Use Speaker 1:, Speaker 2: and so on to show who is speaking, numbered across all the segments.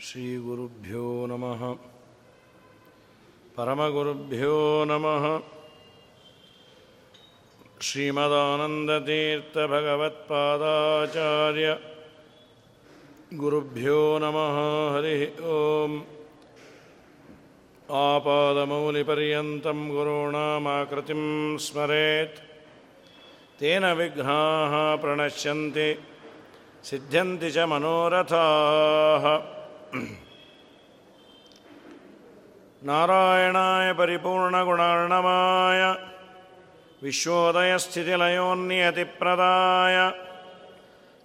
Speaker 1: ಶ್ರೀಗುರುಭ್ಯೋ ನಮಃ ಪರಮಗುರುಭ್ಯೋ ನಮಃ ಶ್ರೀಮದಾನಂದತೀರ್ಥಭಗವತ್ಪಾದಾಚಾರ್ಯ ಗುರುಭ್ಯೋ ನಮಃ ಹರಿ ಓಂ ಆಪಾದಮೌಲಿಪರ್ಯಂతం ಗುರುಣಾಮಾಕೃತಿಂ ಸ್ಮರೇತ್ ತೇನ ವಿಘ್ನಾಃ ಪ್ರಣಶ್ಯಂತೆ ಸಿದ್ಧ್ಯಂತಿ ಚ ಮನೋರಥಾಃ നാരായണായ പരിപൂർണഗുണാർണമായ വിശ്വോദയസ്ഥിതിലയോന്നിയതിപ്രദായ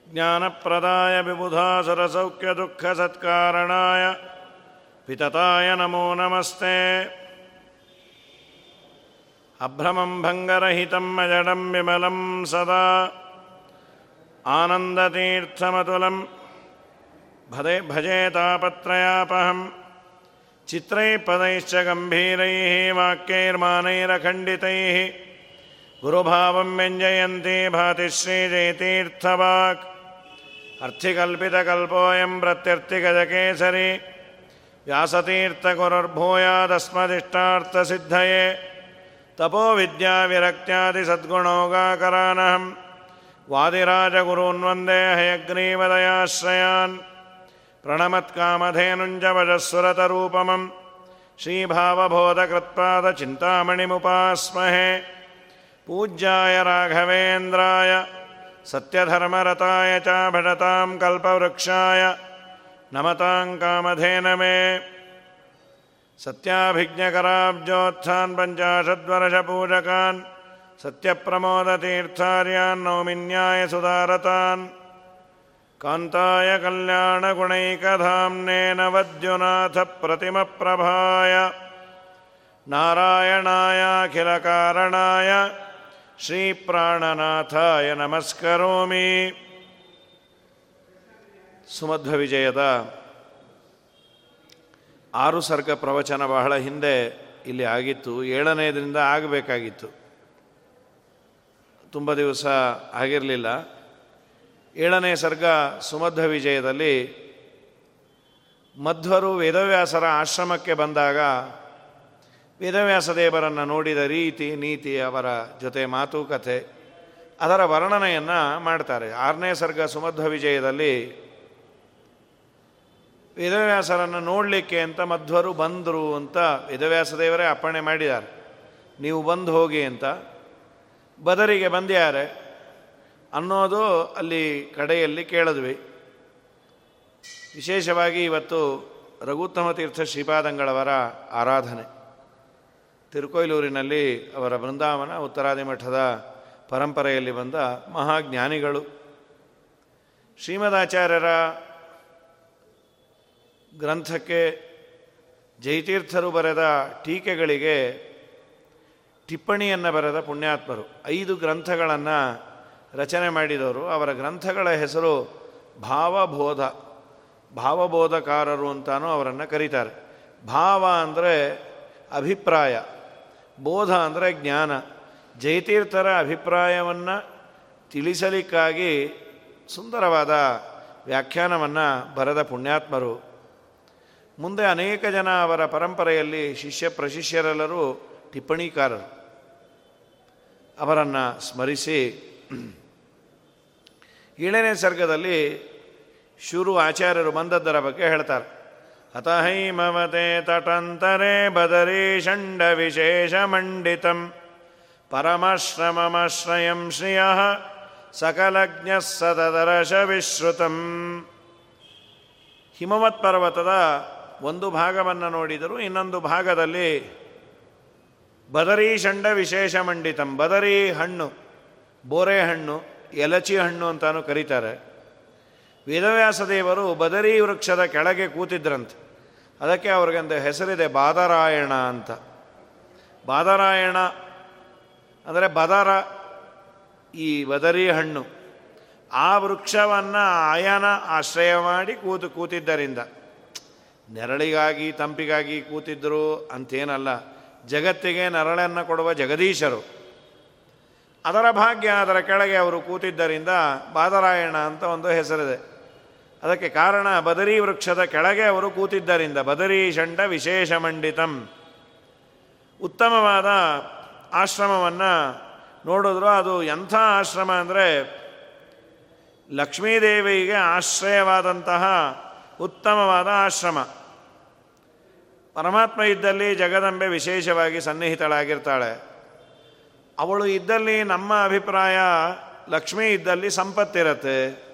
Speaker 1: ജ്ഞാനപ്രദായ വിബുധാസുരസൗഖ്യദുഃഖസത്കാരണായ പിതതായ നമോ നമസ്തേ അഭ്രമം ഭംഗരഹിതം അജടം വിമലം സദാ ആനന്ദതീർത്ഥമതുലം भजे भजे तापत्रयापहं चित्रैः पदैश्च गम्भीरैः, वाक्यैर्मानैरखण्डितैः। गुरुभावं व्यञ्जयन्ती भाति श्रीजयतीर्थवाक् अर्थिकल्पितकल्पोऽयं प्रत्यर्थिगजकेसरी। व्यासतीर्थगुरुर्भूयादस्मदिष्टार्थसिद्धये। तपोविद्याविरक्त्यादिसद्गुणौगाकरानहं वादिराजगुरून् वंदे हयग्रीवदयाश्रयान्। प्रणमत्कामधेनुञ्जवजस्वरतरूपमं श्रीभावबोधकृत्पादचिन्तामणिमुपास्महे पूज्याय राघवेन्द्राय सत्यधर्मरताय च भजतां कल्पवृक्षाय नमतां कामधेनमे। सत्याभिज्ञकराब्जोत्थान् पञ्चाशद्वर्षपूजकान् सत्यप्रमोदतीर्थार्यान् नौमिन्यायसुधारतान् कान्ताय कल्याणगुणैकधाम्नेन वद्युनाथप्रतिमप्रभाय नारायणायाखिलकारणाय ಶ್ರೀಪ್ರಾಣನಾಥಾಯ ನಮಸ್ಕರೋಮಿ ಸುಮಧ್ವ ವಿಜಯದ ಆರು ಸರ್ಗ ಪ್ರವಚನ ಬಹಳ ಹಿಂದೆ ಇಲ್ಲಿ ಆಗಿತ್ತು ಏಳನೆಯದರಿಂದ ಆಗಬೇಕಾಗಿತ್ತು ತುಂಬ ದಿವಸ ಆಗಿರಲಿಲ್ಲ ಏಳನೇ ಸರ್ಗ ಸುಮಧ್ವ ವಿಜಯದಲ್ಲಿ ಮಧ್ವರು ವೇದವ್ಯಾಸರ ಆಶ್ರಮಕ್ಕೆ ಬಂದಾಗ ವೇದವ್ಯಾಸ ದೇವರನ್ನು ನೋಡಿದ ರೀತಿ ನೀತಿ ಅವರ ಜೊತೆ ಮಾತುಕತೆ, ಅದರ ವರ್ಣನೆಯನ್ನು ಮಾಡ್ತಾರೆ. ಆರನೇ ಸರ್ಗ ಸುಮಧ್ವ ವಿಜಯದಲ್ಲಿ ವೇದವ್ಯಾಸರನ್ನು ನೋಡಲಿಕ್ಕೆ ಅಂತ ಮಧ್ವರು ಬಂದರು ಅಂತ ವೇದವ್ಯಾಸ ದೇವರೇ ಅಪ್ಪಣೆ ಮಾಡಿದ್ದಾರೆ. ನೀವು ಬಂದು ಹೋಗಿ ಅಂತ ಬದರಿಗೆ ಬಂದ್ಯಾರೆ. ಅನ್ನೋದು ಅಲ್ಲಿ ಕಡೆಯಲ್ಲಿ ಕೇಳಿದ್ವಿ. ವಿಶೇಷವಾಗಿ ಇವತ್ತು ರಘುತ್ತಮ ತೀರ್ಥ ಶ್ರೀಪಾದಂಗಳವರ ಆರಾಧನೆ. ತಿರುಕೊಯ್ಲೂರಿನಲ್ಲಿ ಅವರ ಬೃಂದಾವನ ಉತ್ತರಾದಿ ಮಠದ ಪರಂಪರೆಯಲ್ಲಿ ಬಂದ ಮಹಾಜ್ಞಾನಿಗಳು. ಶ್ರೀಮದಾಚಾರ್ಯರ ಗ್ರಂಥಕ್ಕೆ ಜೈತೀರ್ಥರು ಬರೆದ ಟೀಕೆಗಳಿಗೆ ಟಿಪ್ಪಣಿಯನ್ನು ಬರೆದ ಪುಣ್ಯಾತ್ಮರು. ಐದು ಗ್ರಂಥಗಳನ್ನು ರಚನೆ ಮಾಡಿದವರು. ಅವರ ಗ್ರಂಥಗಳ ಹೆಸರು ಭಾವಬೋಧ. ಭಾವಬೋಧಕಾರರು ಅಂತಾನೂ ಅವರನ್ನು ಕರೀತಾರೆ. ಭಾವ ಅಂದರೆ ಅಭಿಪ್ರಾಯ. ಬೋಧ ಅಂದರೆ ಜ್ಞಾನ. ಜಯತೀರ್ಥರ ಅಭಿಪ್ರಾಯವನ್ನು ತಿಳಿಸಲಿಕ್ಕಾಗಿ ಸುಂದರವಾದ ವ್ಯಾಖ್ಯಾನವನ್ನು ಬರೆದ ಪುಣ್ಯಾತ್ಮರು. ಮುಂದೆ ಅನೇಕ ಜನ ಅವರ ಪರಂಪರೆಯಲ್ಲಿ ಶಿಷ್ಯ ಪ್ರಶಿಷ್ಯರೆಲ್ಲರೂ ಟಿಪ್ಪಣಿಕಾರರು. ಅವರನ್ನು ಸ್ಮರಿಸಿ ಏಳನೇ ಸರ್ಗದಲ್ಲಿ ಶುರು ಆಚಾರ್ಯರು ಬಂದದ್ದರ ಬಗ್ಗೆ ಹೇಳ್ತಾರೆ. ಅತಹೈಮವತೆ ತಟಂತರೆ ಬದರಿ ಷಂಡ ವಿಶೇಷ ಮಂಡಿತಂ ಪರಮಶ್ರಮಶ್ರಯಂ ಶ್ರಿಯ ಸಕಲಜ್ಞ ಸದದರಶ ವಿಶ್ರುತಂ. ಹಿಮವತ್ ಪರ್ವತದ ಒಂದು ಭಾಗವನ್ನು ನೋಡಿದರು ಇನ್ನೊಂದು ಭಾಗದಲ್ಲಿ ಬದರಿ ಷಂಡ ವಿಶೇಷ ಮಂಡಿತಂ, ಬದರಿ ಹಣ್ಣು, ಬೋರೆ ಹಣ್ಣು ಎಲಚಿ ಹಣ್ಣು ಅಂತಾನು ಕರೀತಾರೆ. ವೇದವ್ಯಾಸ ದೇವರು ಬದರಿ ವೃಕ್ಷದ ಕೆಳಗೆ ಕೂತಿದ್ರಂತೆ. ಅದಕ್ಕೆ ಅವ್ರಿಗೊಂದು ಹೆಸರಿದೆ ಬಾದರಾಯಣ ಅಂತ. ಬಾದರಾಯಣ ಅಂದರೆ ಬದರ, ಈ ಬದರಿ ಹಣ್ಣು. ಆ ವೃಕ್ಷವನ್ನು ಆಯನ ಆಶ್ರಯ ಮಾಡಿ ಕೂತು ಕೂತಿದ್ದರಿಂದ. ನೆರಳಿಗಾಗಿ ತಂಪಿಗಾಗಿ ಕೂತಿದ್ದರು ಅಂತೇನಲ್ಲ, ಜಗತ್ತಿಗೆ ನೆರಳನ್ನು ಕೊಡುವ ಜಗದೀಶರು. ಅದರ ಭಾಗ್ಯ ಅದರ ಕೆಳಗೆ ಅವರು ಕೂತಿದ್ದರಿಂದ ಬಾದರಾಯಣ ಅಂತ ಒಂದು ಹೆಸರಿದೆ. ಅದಕ್ಕೆ ಕಾರಣ ಬದರಿ ವೃಕ್ಷದ ಕೆಳಗೆ ಅವರು ಕೂತಿದ್ದರಿಂದ ಬದರಿ ಷಂಡ ವಿಶೇಷ ಮಂಡಿತಂ. ಉತ್ತಮವಾದ ಆಶ್ರಮವನ್ನು ನೋಡಿದ್ರು. ಅದು ಎಂಥ ಆಶ್ರಮ ಅಂದರೆ ಲಕ್ಷ್ಮೀದೇವಿಗೆ ಆಶ್ರಯವಾದಂತಹ ಉತ್ತಮವಾದ ಆಶ್ರಮ. ಪರಮಾತ್ಮ ಇದ್ದಲ್ಲಿ ಜಗದಂಬೆ ವಿಶೇಷವಾಗಿ ಸನ್ನಿಹಿತಳಾಗಿರ್ತಾಳೆ. ಅವಳು ಇದ್ದಲ್ಲಿ ನಮ್ಮ ಅಭಿಪ್ರಾಯ ಲಕ್ಷ್ಮಿ ಇದ್ದಲ್ಲಿ ಸಂಪತ್ತಿರತ್ತೆ.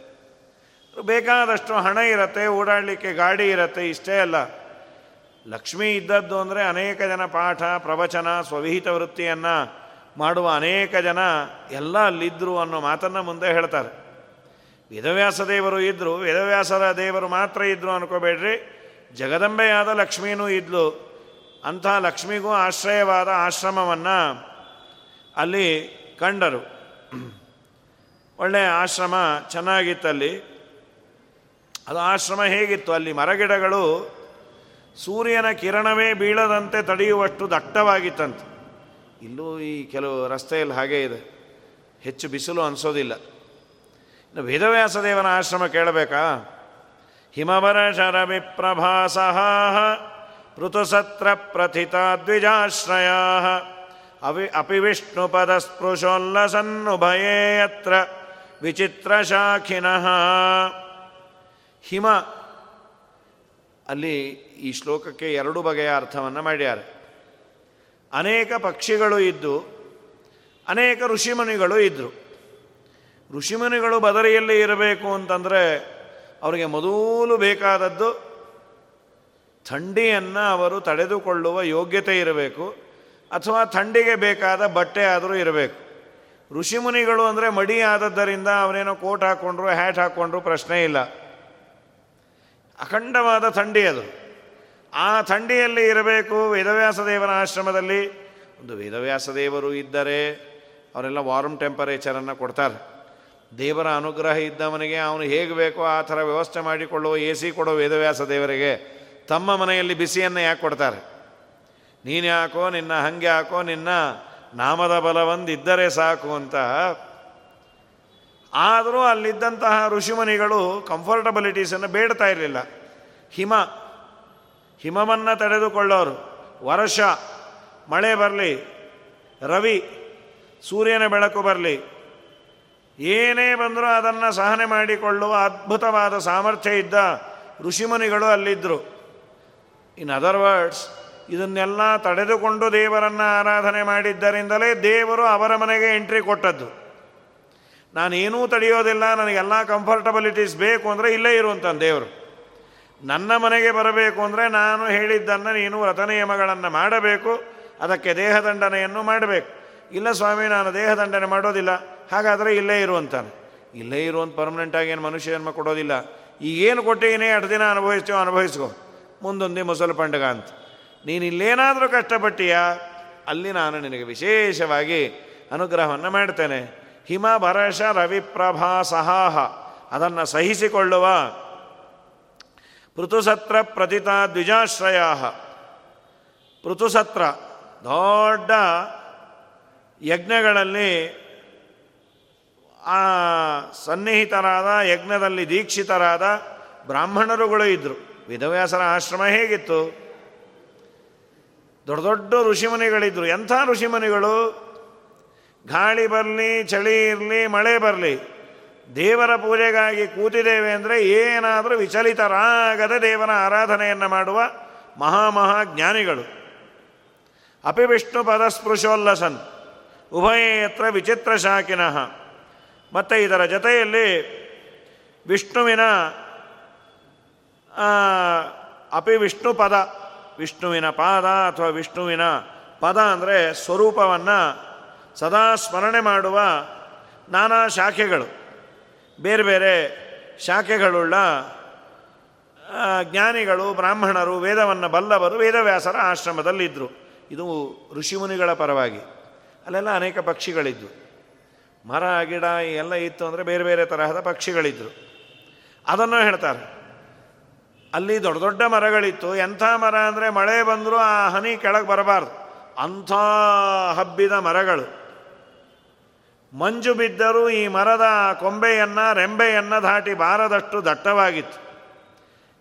Speaker 1: ಬೇಕಾದಷ್ಟು ಹಣ ಇರತ್ತೆ, ಓಡಾಡಲಿಕ್ಕೆ ಗಾಡಿ ಇರತ್ತೆ, ಇಷ್ಟೇ ಅಲ್ಲ. ಲಕ್ಷ್ಮಿ ಇದ್ದದ್ದು ಅಂದರೆ ಅನೇಕ ಜನ ಪಾಠ, ಪ್ರವಚನ, ಸ್ವವಿಹಿತ ವೃತ್ತಿಯನ್ನು ಮಾಡುವ ಅನೇಕ ಜನ ಎಲ್ಲ ಅಲ್ಲಿದ್ದರು ಅನ್ನೋ ಮಾತನ್ನು ಮುಂದೆ ಹೇಳ್ತಾರೆ. ವೇದವ್ಯಾಸ ದೇವರು ಇದ್ದರು ವೇದವ್ಯಾಸರ ದೇವರು ಮಾತ್ರ ಇದ್ದರು ಅನ್ಕೋಬೇಡ್ರಿ. ಜಗದಂಬೆಯಾದ ಲಕ್ಷ್ಮೀನೂ ಇದ್ಲು. ಅಂಥ ಲಕ್ಷ್ಮಿಗೂ ಆಶ್ರಯವಾದ ಆಶ್ರಮವನ್ನು ಅಲ್ಲಿ ಕಂಡರು. ಒಳ್ಳೆಯ ಆಶ್ರಮ ಚೆನ್ನಾಗಿತ್ತಲ್ಲಿ. ಅದು ಆಶ್ರಮ ಹೇಗಿತ್ತು? ಅಲ್ಲಿ ಮರಗಿಡಗಳು ಸೂರ್ಯನ ಕಿರಣವೇ ಬೀಳದಂತೆ ತಡೆಯುವಷ್ಟು ದಟ್ಟವಾಗಿತ್ತಂತೆ. ಇಲ್ಲೂ ಈ ಕೆಲವು ರಸ್ತೆಯಲ್ಲಿ ಹಾಗೇ ಇದೆ. ಹೆಚ್ಚು ಬಿಸಿಲು ಅನಿಸೋದಿಲ್ಲ. ಇನ್ನು ವೇದವ್ಯಾಸ ದೇವನ ಆಶ್ರಮ ಕೇಳಬೇಕಾ? ಹಿಮವರ ಶರವಿಪ್ರಭಾಸಹ ಋತುಸತ್ರ ಪ್ರಥಿತ ದ್ವಿಜಾಶ್ರಯ ಅವಿ ಸ್ಪೃಶೋಲ್ಲಸನ್ನುಭಯೇ ಅತ್ರ ವಿಚಿತ್ರ ಶಾಖಿನಃ ಹಿಮ ಅಲ್ಲಿ ಈ ಶ್ಲೋಕಕ್ಕೆ ಎರಡು ಬಗೆಯ ಅರ್ಥವನ್ನು ಮಾಡ್ಯಾರೆ. ಅನೇಕ ಪಕ್ಷಿಗಳು ಇದ್ದು, ಅನೇಕ ಋಷಿಮುನಿಗಳು ಇದ್ದರು ಋಷಿಮುನಿಗಳು ಬದರಿಯಲ್ಲಿ ಇರಬೇಕು ಅಂತಂದರೆ ಅವರಿಗೆ ಮೊದಲು ಬೇಕಾದದ್ದು ಥಂಡಿಯನ್ನು ಅವರು ತಡೆದುಕೊಳ್ಳುವ ಯೋಗ್ಯತೆ ಇರಬೇಕು. ಅಥವಾ ಥಂಡಿಗೆ ಬೇಕಾದ ಬಟ್ಟೆ ಆದರೂ ಇರಬೇಕು. ಋಷಿಮುನಿಗಳು ಅಂದರೆ ಮಡಿ ಆದದ್ದರಿಂದ ಅವನೇನೋ ಕೋಟ್ ಹಾಕ್ಕೊಂಡ್ರು ಹ್ಯಾಟ್ ಹಾಕ್ಕೊಂಡ್ರು ಪ್ರಶ್ನೆ ಇಲ್ಲ. ಅಖಂಡವಾದ ಥಂಡಿ ಅದು. ಆ ಥಂಡಿಯಲ್ಲಿ ಇರಬೇಕು ವೇದವ್ಯಾಸ ದೇವರ ಆಶ್ರಮದಲ್ಲಿ. ಒಂದು ವೇದವ್ಯಾಸ ದೇವರು ಇದ್ದರೆ ಅವರೆಲ್ಲ ವಾರ್ಮ್ ಟೆಂಪರೇಚರನ್ನು ಕೊಡ್ತಾರೆ. ದೇವರ ಅನುಗ್ರಹ ಇದ್ದವನಿಗೆ ಅವನು ಹೇಗೆ ಬೇಕೋ ಆ ಥರ ವ್ಯವಸ್ಥೆ ಮಾಡಿಕೊಳ್ಳುವ ಎ ಸಿ ಕೊಡೋ ವೇದವ್ಯಾಸ ದೇವರಿಗೆ ತಮ್ಮ ಮನೆಯಲ್ಲಿ ಬಿಸಿಯನ್ನು ಯಾಕೆ ಕೊಡ್ತಾರೆ? ನೀನು ಯಾಕೋ ನಿನ್ನ ಹಂಗೆ ಹಾಕೋ ನಿನ್ನ ನಾಮದ ಬಲವೊಂದಿದ್ದರೆ ಸಾಕು ಅಂತ. ಆದರೂ ಅಲ್ಲಿದ್ದಂತಹ ಋಷಿಮುನಿಗಳು ಕಂಫರ್ಟಬಿಲಿಟೀಸನ್ನು ಬೇಡ್ತಾ ಇರಲಿಲ್ಲ. ಹಿಮ, ಹಿಮವನ್ನು ತಡೆದುಕೊಳ್ಳೋರು, ವರ್ಷ, ಮಳೆ ಬರಲಿ, ರವಿ, ಸೂರ್ಯನ ಬೆಳಕು ಬರಲಿ, ಏನೇ ಬಂದರೂ ಅದನ್ನು ಸಹನೆ ಮಾಡಿಕೊಳ್ಳುವ ಅದ್ಭುತವಾದ ಸಾಮರ್ಥ್ಯ ಇದ್ದ ಋಷಿಮುನಿಗಳು ಅಲ್ಲಿದ್ದರು. ಇನ್ ಅದರ್ ವರ್ಡ್ಸ್ ಇದನ್ನೆಲ್ಲ ತಡೆದುಕೊಂಡು ದೇವರನ್ನು ಆರಾಧನೆ ಮಾಡಿದ್ದರಿಂದಲೇ ದೇವರು ಅವರ ಮನೆಗೆ ಎಂಟ್ರಿ ಕೊಟ್ಟದ್ದು. ನಾನೇನೂ ತಡೆಯೋದಿಲ್ಲ, ನನಗೆಲ್ಲ ಕಂಫರ್ಟಬಿಲಿಟೀಸ್ ಬೇಕು ಅಂದರೆ ಇಲ್ಲೇ ಇರುವಂತ ದೇವರು. ನನ್ನ ಮನೆಗೆ ಬರಬೇಕು ಅಂದರೆ ನಾನು ಹೇಳಿದ್ದನ್ನು ನೀನು ವ್ರತ ನಿಯಮಗಳನ್ನು ಮಾಡಬೇಕು, ಅದಕ್ಕೆ ದೇಹದಂಡನೆಯನ್ನು ಮಾಡಬೇಕು. ಇಲ್ಲ ಸ್ವಾಮಿ, ನಾನು ದೇಹದಂಡನೆ ಮಾಡೋದಿಲ್ಲ, ಹಾಗಾದರೆ ಇಲ್ಲೇ ಇರುವಂತಾನೆ ಇಲ್ಲೇ ಇರುವಂಥ ಪರ್ಮನೆಂಟಾಗಿ ಏನು ಮನುಷ್ಯ ಜನ್ಮ ಕೊಡೋದಿಲ್ಲ. ಈಗೇನು ಕೊಟ್ಟಿದ್ದೀನಿ ಎರಡು ದಿನ ಅನುಭವಿಸ್ತೀವೋ ಅನುಭವಿಸ್ಕೋ. ಮುಂದೊಂದು ಮುಸಲು ಪಂಡಗ ಅಂತ. ನೀನು ಇಲ್ಲೇನಾದರೂ ಕಷ್ಟಪಟ್ಟೀಯಾ? ಅಲ್ಲಿ ನಾನು ನಿನಗೆ ವಿಶೇಷವಾಗಿ ಅನುಗ್ರಹವನ್ನು ಮಾಡ್ತೇನೆ. ಹಿಮ ಭರಷ ರವಿಪ್ರಭಾ ಸಹಾಹ. ಅದನ್ನು ಸಹಿಸಿಕೊಳ್ಳುವ ಪೃಥುಸತ್ರ ಪ್ರತಿತ ದ್ವಿಜಾಶ್ರಯ ಪೃಥುಸತ್ರ ದೊಡ್ಡ ಯಜ್ಞಗಳಲ್ಲಿ ಆ ಸನ್ನಿಹಿತರಾದ, ಯಜ್ಞದಲ್ಲಿ ದೀಕ್ಷಿತರಾದ ಬ್ರಾಹ್ಮಣರುಗಳು ಇದ್ದರು ವಿಧವ್ಯಾಸರ ಆಶ್ರಮ ಹೇಗಿತ್ತು? ದೊಡ್ಡ ದೊಡ್ಡ ಋಷಿಮುನಿಗಳಿದ್ದರು ಎಂಥ ಋಷಿಮುನಿಗಳು ಗಾಳಿ ಬರಲಿ, ಚಳಿ ಇರಲಿ, ಮಳೆ ಬರಲಿ. ದೇವರ ಪೂಜೆಗಾಗಿ ಕೂತಿದ್ದೇವೆ ಅಂದರೆ ಏನಾದರೂ ವಿಚಲಿತರಾಗದೆ ದೇವರ ಆರಾಧನೆಯನ್ನು ಮಾಡುವ ಮಹಾಮಹಾಜ್ಞಾನಿಗಳು ಅಪಿ ವಿಷ್ಣು ಪದಸ್ಪೃಶೋಲ್ಲಸನ್, ಉಭಯತ್ರ ವಿಚಿತ್ರ ಶಾಕಿನಃ. ಮತ್ತು ಇದರ ಜೊತೆಯಲ್ಲಿ ವಿಷ್ಣುವಿನ ಅಪಿ ವಿಷ್ಣು ಪದ ವಿಷ್ಣುವಿನ ಪಾದ ಅಥವಾ ವಿಷ್ಣುವಿನ ಪದ ಅಂದರೆ ಸ್ವರೂಪವನ್ನು ಸದಾ ಸ್ಮರಣೆ ಮಾಡುವ ನಾನಾ ಶಾಖೆಗಳು. ಬೇರೆ ಬೇರೆ ಶಾಖೆಗಳುಳ್ಳ ಜ್ಞಾನಿಗಳು, ಬ್ರಾಹ್ಮಣರು, ವೇದವನ್ನು ಬಲ್ಲವರು ವೇದವ್ಯಾಸರ ಆಶ್ರಮದಲ್ಲಿದ್ದರು ಇದು ಋಷಿಮುನಿಗಳ ಪರವಾಗಿ. ಅಲ್ಲೆಲ್ಲ ಅನೇಕ ಪಕ್ಷಿಗಳಿದ್ವು. ಮರ, ಗಿಡ ಎಲ್ಲ ಇತ್ತು ಅಂದರೆ ಬೇರೆ ಬೇರೆ ತರಹದ ಪಕ್ಷಿಗಳಿದ್ದರು ಅದನ್ನು ಹೇಳ್ತಾರೆ. ಅಲ್ಲಿ ದೊಡ್ಡ ದೊಡ್ಡ ಮರಗಳಿತ್ತು. ಎಂಥ ಮರ ಅಂದರೆ ಮಳೆ ಬಂದರೂ ಆ ಹನಿ ಕೆಳಗೆ ಬರಬಾರ್ದು. ಅಂಥ ಹಬ್ಬಿದ ಮರಗಳು. ಮಂಜು ಬಿದ್ದರೂ ಈ ಮರದ ಕೊಂಬೆಯನ್ನು, ರೆಂಬೆಯನ್ನು ದಾಟಿ ಬಾರದಷ್ಟು ದಟ್ಟವಾಗಿತ್ತು.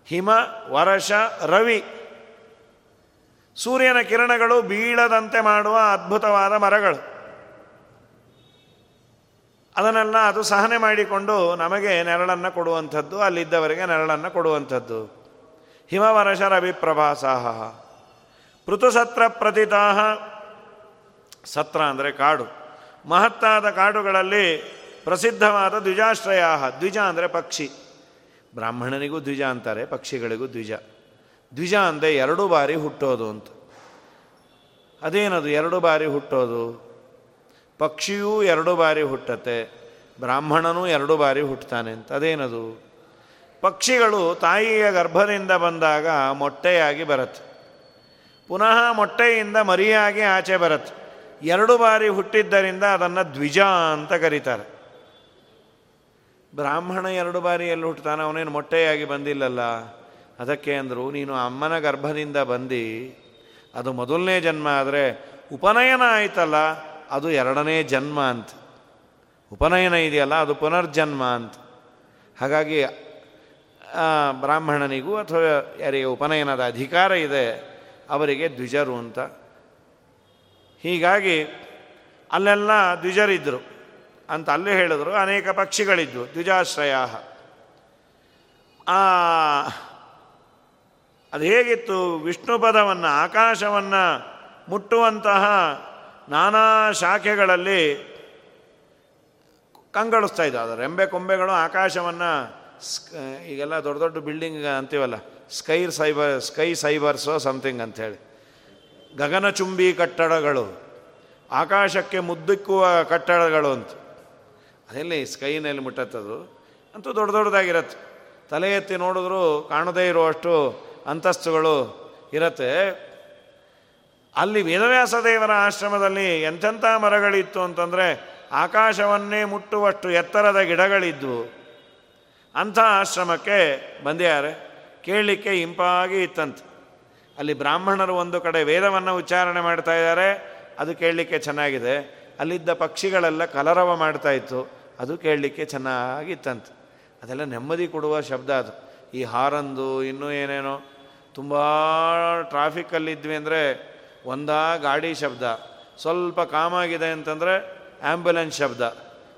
Speaker 1: ಹಿಮ ವರಷ ರವಿ. ಸೂರ್ಯನ ಕಿರಣಗಳು ಬೀಳದಂತೆ ಮಾಡುವ ಅದ್ಭುತವಾದ ಮರಗಳು. ಅದನ್ನೆಲ್ಲ ಅದು ಸಹನೆ ಮಾಡಿಕೊಂಡು ನಮಗೆ ನೆರಳನ್ನು ಕೊಡುವಂಥದ್ದು, ಅಲ್ಲಿದ್ದವರಿಗೆ ನೆರಳನ್ನು ಕೊಡುವಂಥದ್ದು. ಹಿಮವರಷ ರವಿಪ್ರಭಾಸಾಹ ಪೃಥುಸತ್ರ ಪ್ರತಿತಾಹ ಸತ್ರ ಅಂದರೆ ಕಾಡು. ಮಹತ್ತಾದ ಕಾಡುಗಳಲ್ಲಿ ಪ್ರಸಿದ್ಧವಾದ ದ್ವಿಜಾಶ್ರಯ ದ್ವಿಜ ಅಂದರೆ ಪಕ್ಷಿ. ಬ್ರಾಹ್ಮಣನಿಗೂ ದ್ವಿಜ ಅಂತಾರೆ, ಪಕ್ಷಿಗಳಿಗೂ ದ್ವಿಜ. ದ್ವಿಜ ಅಂದರೆ ಎರಡು ಬಾರಿ ಹುಟ್ಟೋದು ಅಂತ. ಅದೇನದು ಎರಡು ಬಾರಿ ಹುಟ್ಟೋದು? ಪಕ್ಷಿಯೂ ಎರಡು ಬಾರಿ ಹುಟ್ಟತ್ತೆ, ಬ್ರಾಹ್ಮಣನೂ ಎರಡು ಬಾರಿ ಹುಟ್ಟುತ್ತಾನೆ ಅಂತ. ಅದೇನದು? ಪಕ್ಷಿಗಳು ತಾಯಿಯ ಗರ್ಭದಿಂದ ಬಂದಾಗ ಮೊಟ್ಟೆಯಾಗಿ ಬರುತ್ತೆ. ಪುನಃ ಮೊಟ್ಟೆಯಿಂದ ಮರಿಯಾಗಿ ಆಚೆ ಬರುತ್ತೆ. ಎರಡು ಬಾರಿ ಹುಟ್ಟಿದ್ದರಿಂದ ಅದನ್ನು ದ್ವಿಜ ಅಂತ ಕರೀತಾರೆ. ಬ್ರಾಹ್ಮಣ ಎರಡು ಬಾರಿ ಎಲ್ಲಿ ಹುಟ್ಟುತ್ತಾನೆ? ಅವನೇನು ಮೊಟ್ಟೆಯಾಗಿ ಬಂದಿಲ್ಲಲ್ಲ? ಅದಕ್ಕೆ ಅಂದರು, ನೀನು ಅಮ್ಮನ ಗರ್ಭದಿಂದ ಬಂದು, ಅದು ಮೊದಲನೇ ಜನ್ಮ ಆದರೆ ಉಪನಯನ ಆಯಿತಲ್ಲ, ಅದು ಎರಡನೇ ಜನ್ಮ ಅಂತ. ಉಪನಯನ ಇದೆಯಲ್ಲ, ಅದು ಪುನರ್ಜನ್ಮ ಅಂತ. ಹಾಗಾಗಿ ಬ್ರಾಹ್ಮಣನಿಗೂ ಅಥವಾ ಯಾರಿಗೆ ಉಪನಯನದ ಅಧಿಕಾರ ಇದೆ, ಅವರಿಗೆ ದ್ವಿಜರು ಅಂತ. ಹೀಗಾಗಿ ಅಲ್ಲೆಲ್ಲ ದ್ವಿಜರಿದ್ದರು ಅಂತ ಅಲ್ಲೇ ಹೇಳಿದ್ರು, ಅನೇಕ ಪಕ್ಷಿಗಳಿದ್ದವು ದ್ವಿಜಾಶ್ರಯ ಅದು ಹೇಗಿತ್ತು? ವಿಷ್ಣು ಪದವನ್ನು, ಆಕಾಶವನ್ನು ಮುಟ್ಟುವಂತಹ ನಾನಾ ಶಾಖೆಗಳಲ್ಲಿ ಕಂಗಳಿಸ್ತಾ ಇದ್ದ ಅದು ರೆಂಬೆ ಕೊಂಬೆಗಳು ಆಕಾಶವನ್ನು ಈಗೆಲ್ಲ ದೊಡ್ಡ ದೊಡ್ಡ ಬಿಲ್ಡಿಂಗ್ ಅಂತೀವಲ್ಲ ಸ್ಕೈ ಸೈಬರ್ ಸ್ಕೈ ಸೈಬರ್ಸೋ ಸಮಥಿಂಗ್ ಅಂಥೇಳಿ ಗಗನಚುಂಬಿ ಕಟ್ಟಡಗಳು, ಆಕಾಶಕ್ಕೆ ಮುದ್ದಿಕ್ಕುವ ಕಟ್ಟಡಗಳು ಅಂತ. ಅದೆಲ್ಲಿ ಸ್ಕೈನಲ್ಲಿ ಮುಟ್ಟತ್ತದು? ಅಂತೂ ದೊಡ್ಡ ದೊಡ್ಡದಾಗಿರತ್ತೆ. ತಲೆ ಎತ್ತಿ ನೋಡಿದ್ರು ಕಾಣದೇ ಇರುವಷ್ಟು ಅಂತಸ್ತುಗಳು ಇರತ್ತೆ. ಅಲ್ಲಿ ವೇದವ್ಯಾಸ ದೇವರ ಆಶ್ರಮದಲ್ಲಿ ಎಂಥೆಂಥ ಮರಗಳಿತ್ತು ಅಂತಂದರೆ, ಆಕಾಶವನ್ನೇ ಮುಟ್ಟುವಷ್ಟು ಎತ್ತರದ ಗಿಡಗಳಿದ್ವು. ಅಂಥ ಆಶ್ರಮಕ್ಕೆ ಬಂದಿದ್ದಾರೆ ಕೇಳಲಿಕ್ಕೆ ಇಂಪಾಗಿ ಇತ್ತಂತೆ. ಅಲ್ಲಿ ಬ್ರಾಹ್ಮಣರು ಒಂದು ಕಡೆ ವೇದವನ್ನು ಉಚ್ಚಾರಣೆ ಮಾಡ್ತಾ ಇದ್ದಾರೆ, ಅದು ಕೇಳಲಿಕ್ಕೆ ಚೆನ್ನಾಗಿದೆ. ಅಲ್ಲಿದ್ದ ಪಕ್ಷಿಗಳೆಲ್ಲ ಕಲರವ ಮಾಡ್ತಾ ಇತ್ತು, ಅದು ಕೇಳಲಿಕ್ಕೆ ಚೆನ್ನಾಗಿತ್ತಂತೆ ಅದೆಲ್ಲ ನೆಮ್ಮದಿ ಕೊಡುವ ಶಬ್ದ ಅದು. ಈ ಹಾರಂದು, ಇನ್ನೂ ಏನೇನೋ. ತುಂಬ ಟ್ರಾಫಿಕ್ಕಲ್ಲಿದ್ವಿ ಅಂದರೆ ಒಂದಾ ಗಾಡಿ ಶಬ್ದ, ಸ್ವಲ್ಪ ಕಾಮಾಗಿದೆ ಅಂತಂದರೆ ಆ್ಯಂಬುಲೆನ್ಸ್ ಶಬ್ದ.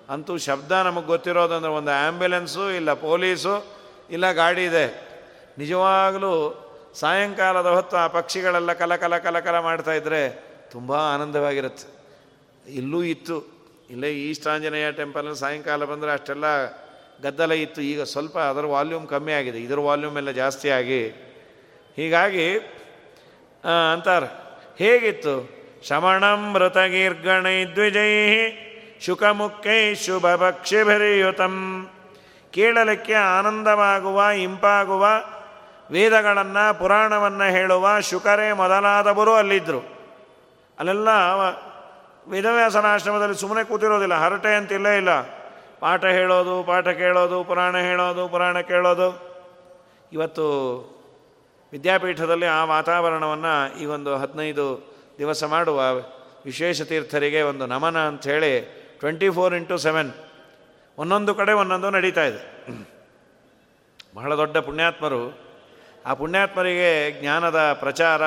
Speaker 1: ಅಂತೂ ಶಬ್ದ ನಮಗೆ ಗೊತ್ತಿರೋದಂದ್ರೆ ಒಂದು ಆ್ಯಂಬುಲೆನ್ಸು ಇಲ್ಲ ಪೊಲೀಸು ಇಲ್ಲ ಗಾಡಿ ಇದೆ. ನಿಜವಾಗಲೂ ಸಾಯಂಕಾಲದ ಹೊತ್ತು ಆ ಪಕ್ಷಿಗಳೆಲ್ಲ ಕಲ ಕಲ ಕಲ ಮಾಡ್ತಾಯಿದ್ರೆ ತುಂಬ ಆನಂದವಾಗಿರುತ್ತೆ. ಇಲ್ಲೂ ಇತ್ತು. ಇಲ್ಲೇ ಈಸ್ಟ್ ಆಂಜನೇಯ ಟೆಂಪಲಲ್ಲಿ ಸಾಯಂಕಾಲ ಬಂದರೆ ಅಷ್ಟೆಲ್ಲ ಗದ್ದಲ ಇತ್ತು. ಈಗ ಸ್ವಲ್ಪ ಅದರ ವಾಲ್ಯೂಮ್ ಕಮ್ಮಿ ಆಗಿದೆ. ಇದರ ವಾಲ್ಯೂಮ್ ಎಲ್ಲ ಜಾಸ್ತಿ ಆಗಿ. ಹೀಗಾಗಿ ಅಂತಾರೆ. ಹೇಗಿತ್ತು? ಶಮಣಮೃತಗೀರ್ಗಣೈ ದ್ವಿಜೈ ಶುಕಮುಖೈ ಶುಭ ಭಕ್ಷಿಭಿರಿಯುತಂ ಕೇಳಲಿಕ್ಕೆ ಆನಂದವಾಗುವ, ಇಂಪಾಗುವ ವೇದಗಳನ್ನು, ಪುರಾಣವನ್ನು ಹೇಳುವ ಶುಕರೇ ಮೊದಲಾದವರು ಅಲ್ಲಿದ್ದರು ಅಲ್ಲೆಲ್ಲ ವೇದವ್ಯಾಸನಾಶ್ರಮದಲ್ಲಿ ಸುಮ್ಮನೆ ಕೂತಿರೋದಿಲ್ಲ, ಹರಟೆ ಅಂತಿಲ್ಲೇ ಇಲ್ಲ. ಪಾಠ ಹೇಳೋದು, ಪಾಠ ಕೇಳೋದು, ಪುರಾಣ ಹೇಳೋದು, ಪುರಾಣ ಕೇಳೋದು. ಇವತ್ತು ವಿದ್ಯಾಪೀಠದಲ್ಲಿ ಆ ವಾತಾವರಣವನ್ನು ಈ ಒಂದು ಹದಿನೈದು ದಿವಸ ಮಾಡುವ ವಿಶೇಷ ತೀರ್ಥರಿಗೆ ಒಂದು ನಮನ ಅಂಥೇಳಿ ಟ್ವೆಂಟಿ ಫೋರ್ ಇಂಟು ಸೆವೆನ್ ಒಂದೊಂದು ಕಡೆ ಒಂದೊಂದು ನಡೀತಾ ಇದೆ. ಬಹಳ ದೊಡ್ಡ ಪುಣ್ಯಾತ್ಮರು. ಆ ಪುಣ್ಯಾತ್ಮರಿಗೆ ಜ್ಞಾನದ ಪ್ರಚಾರ,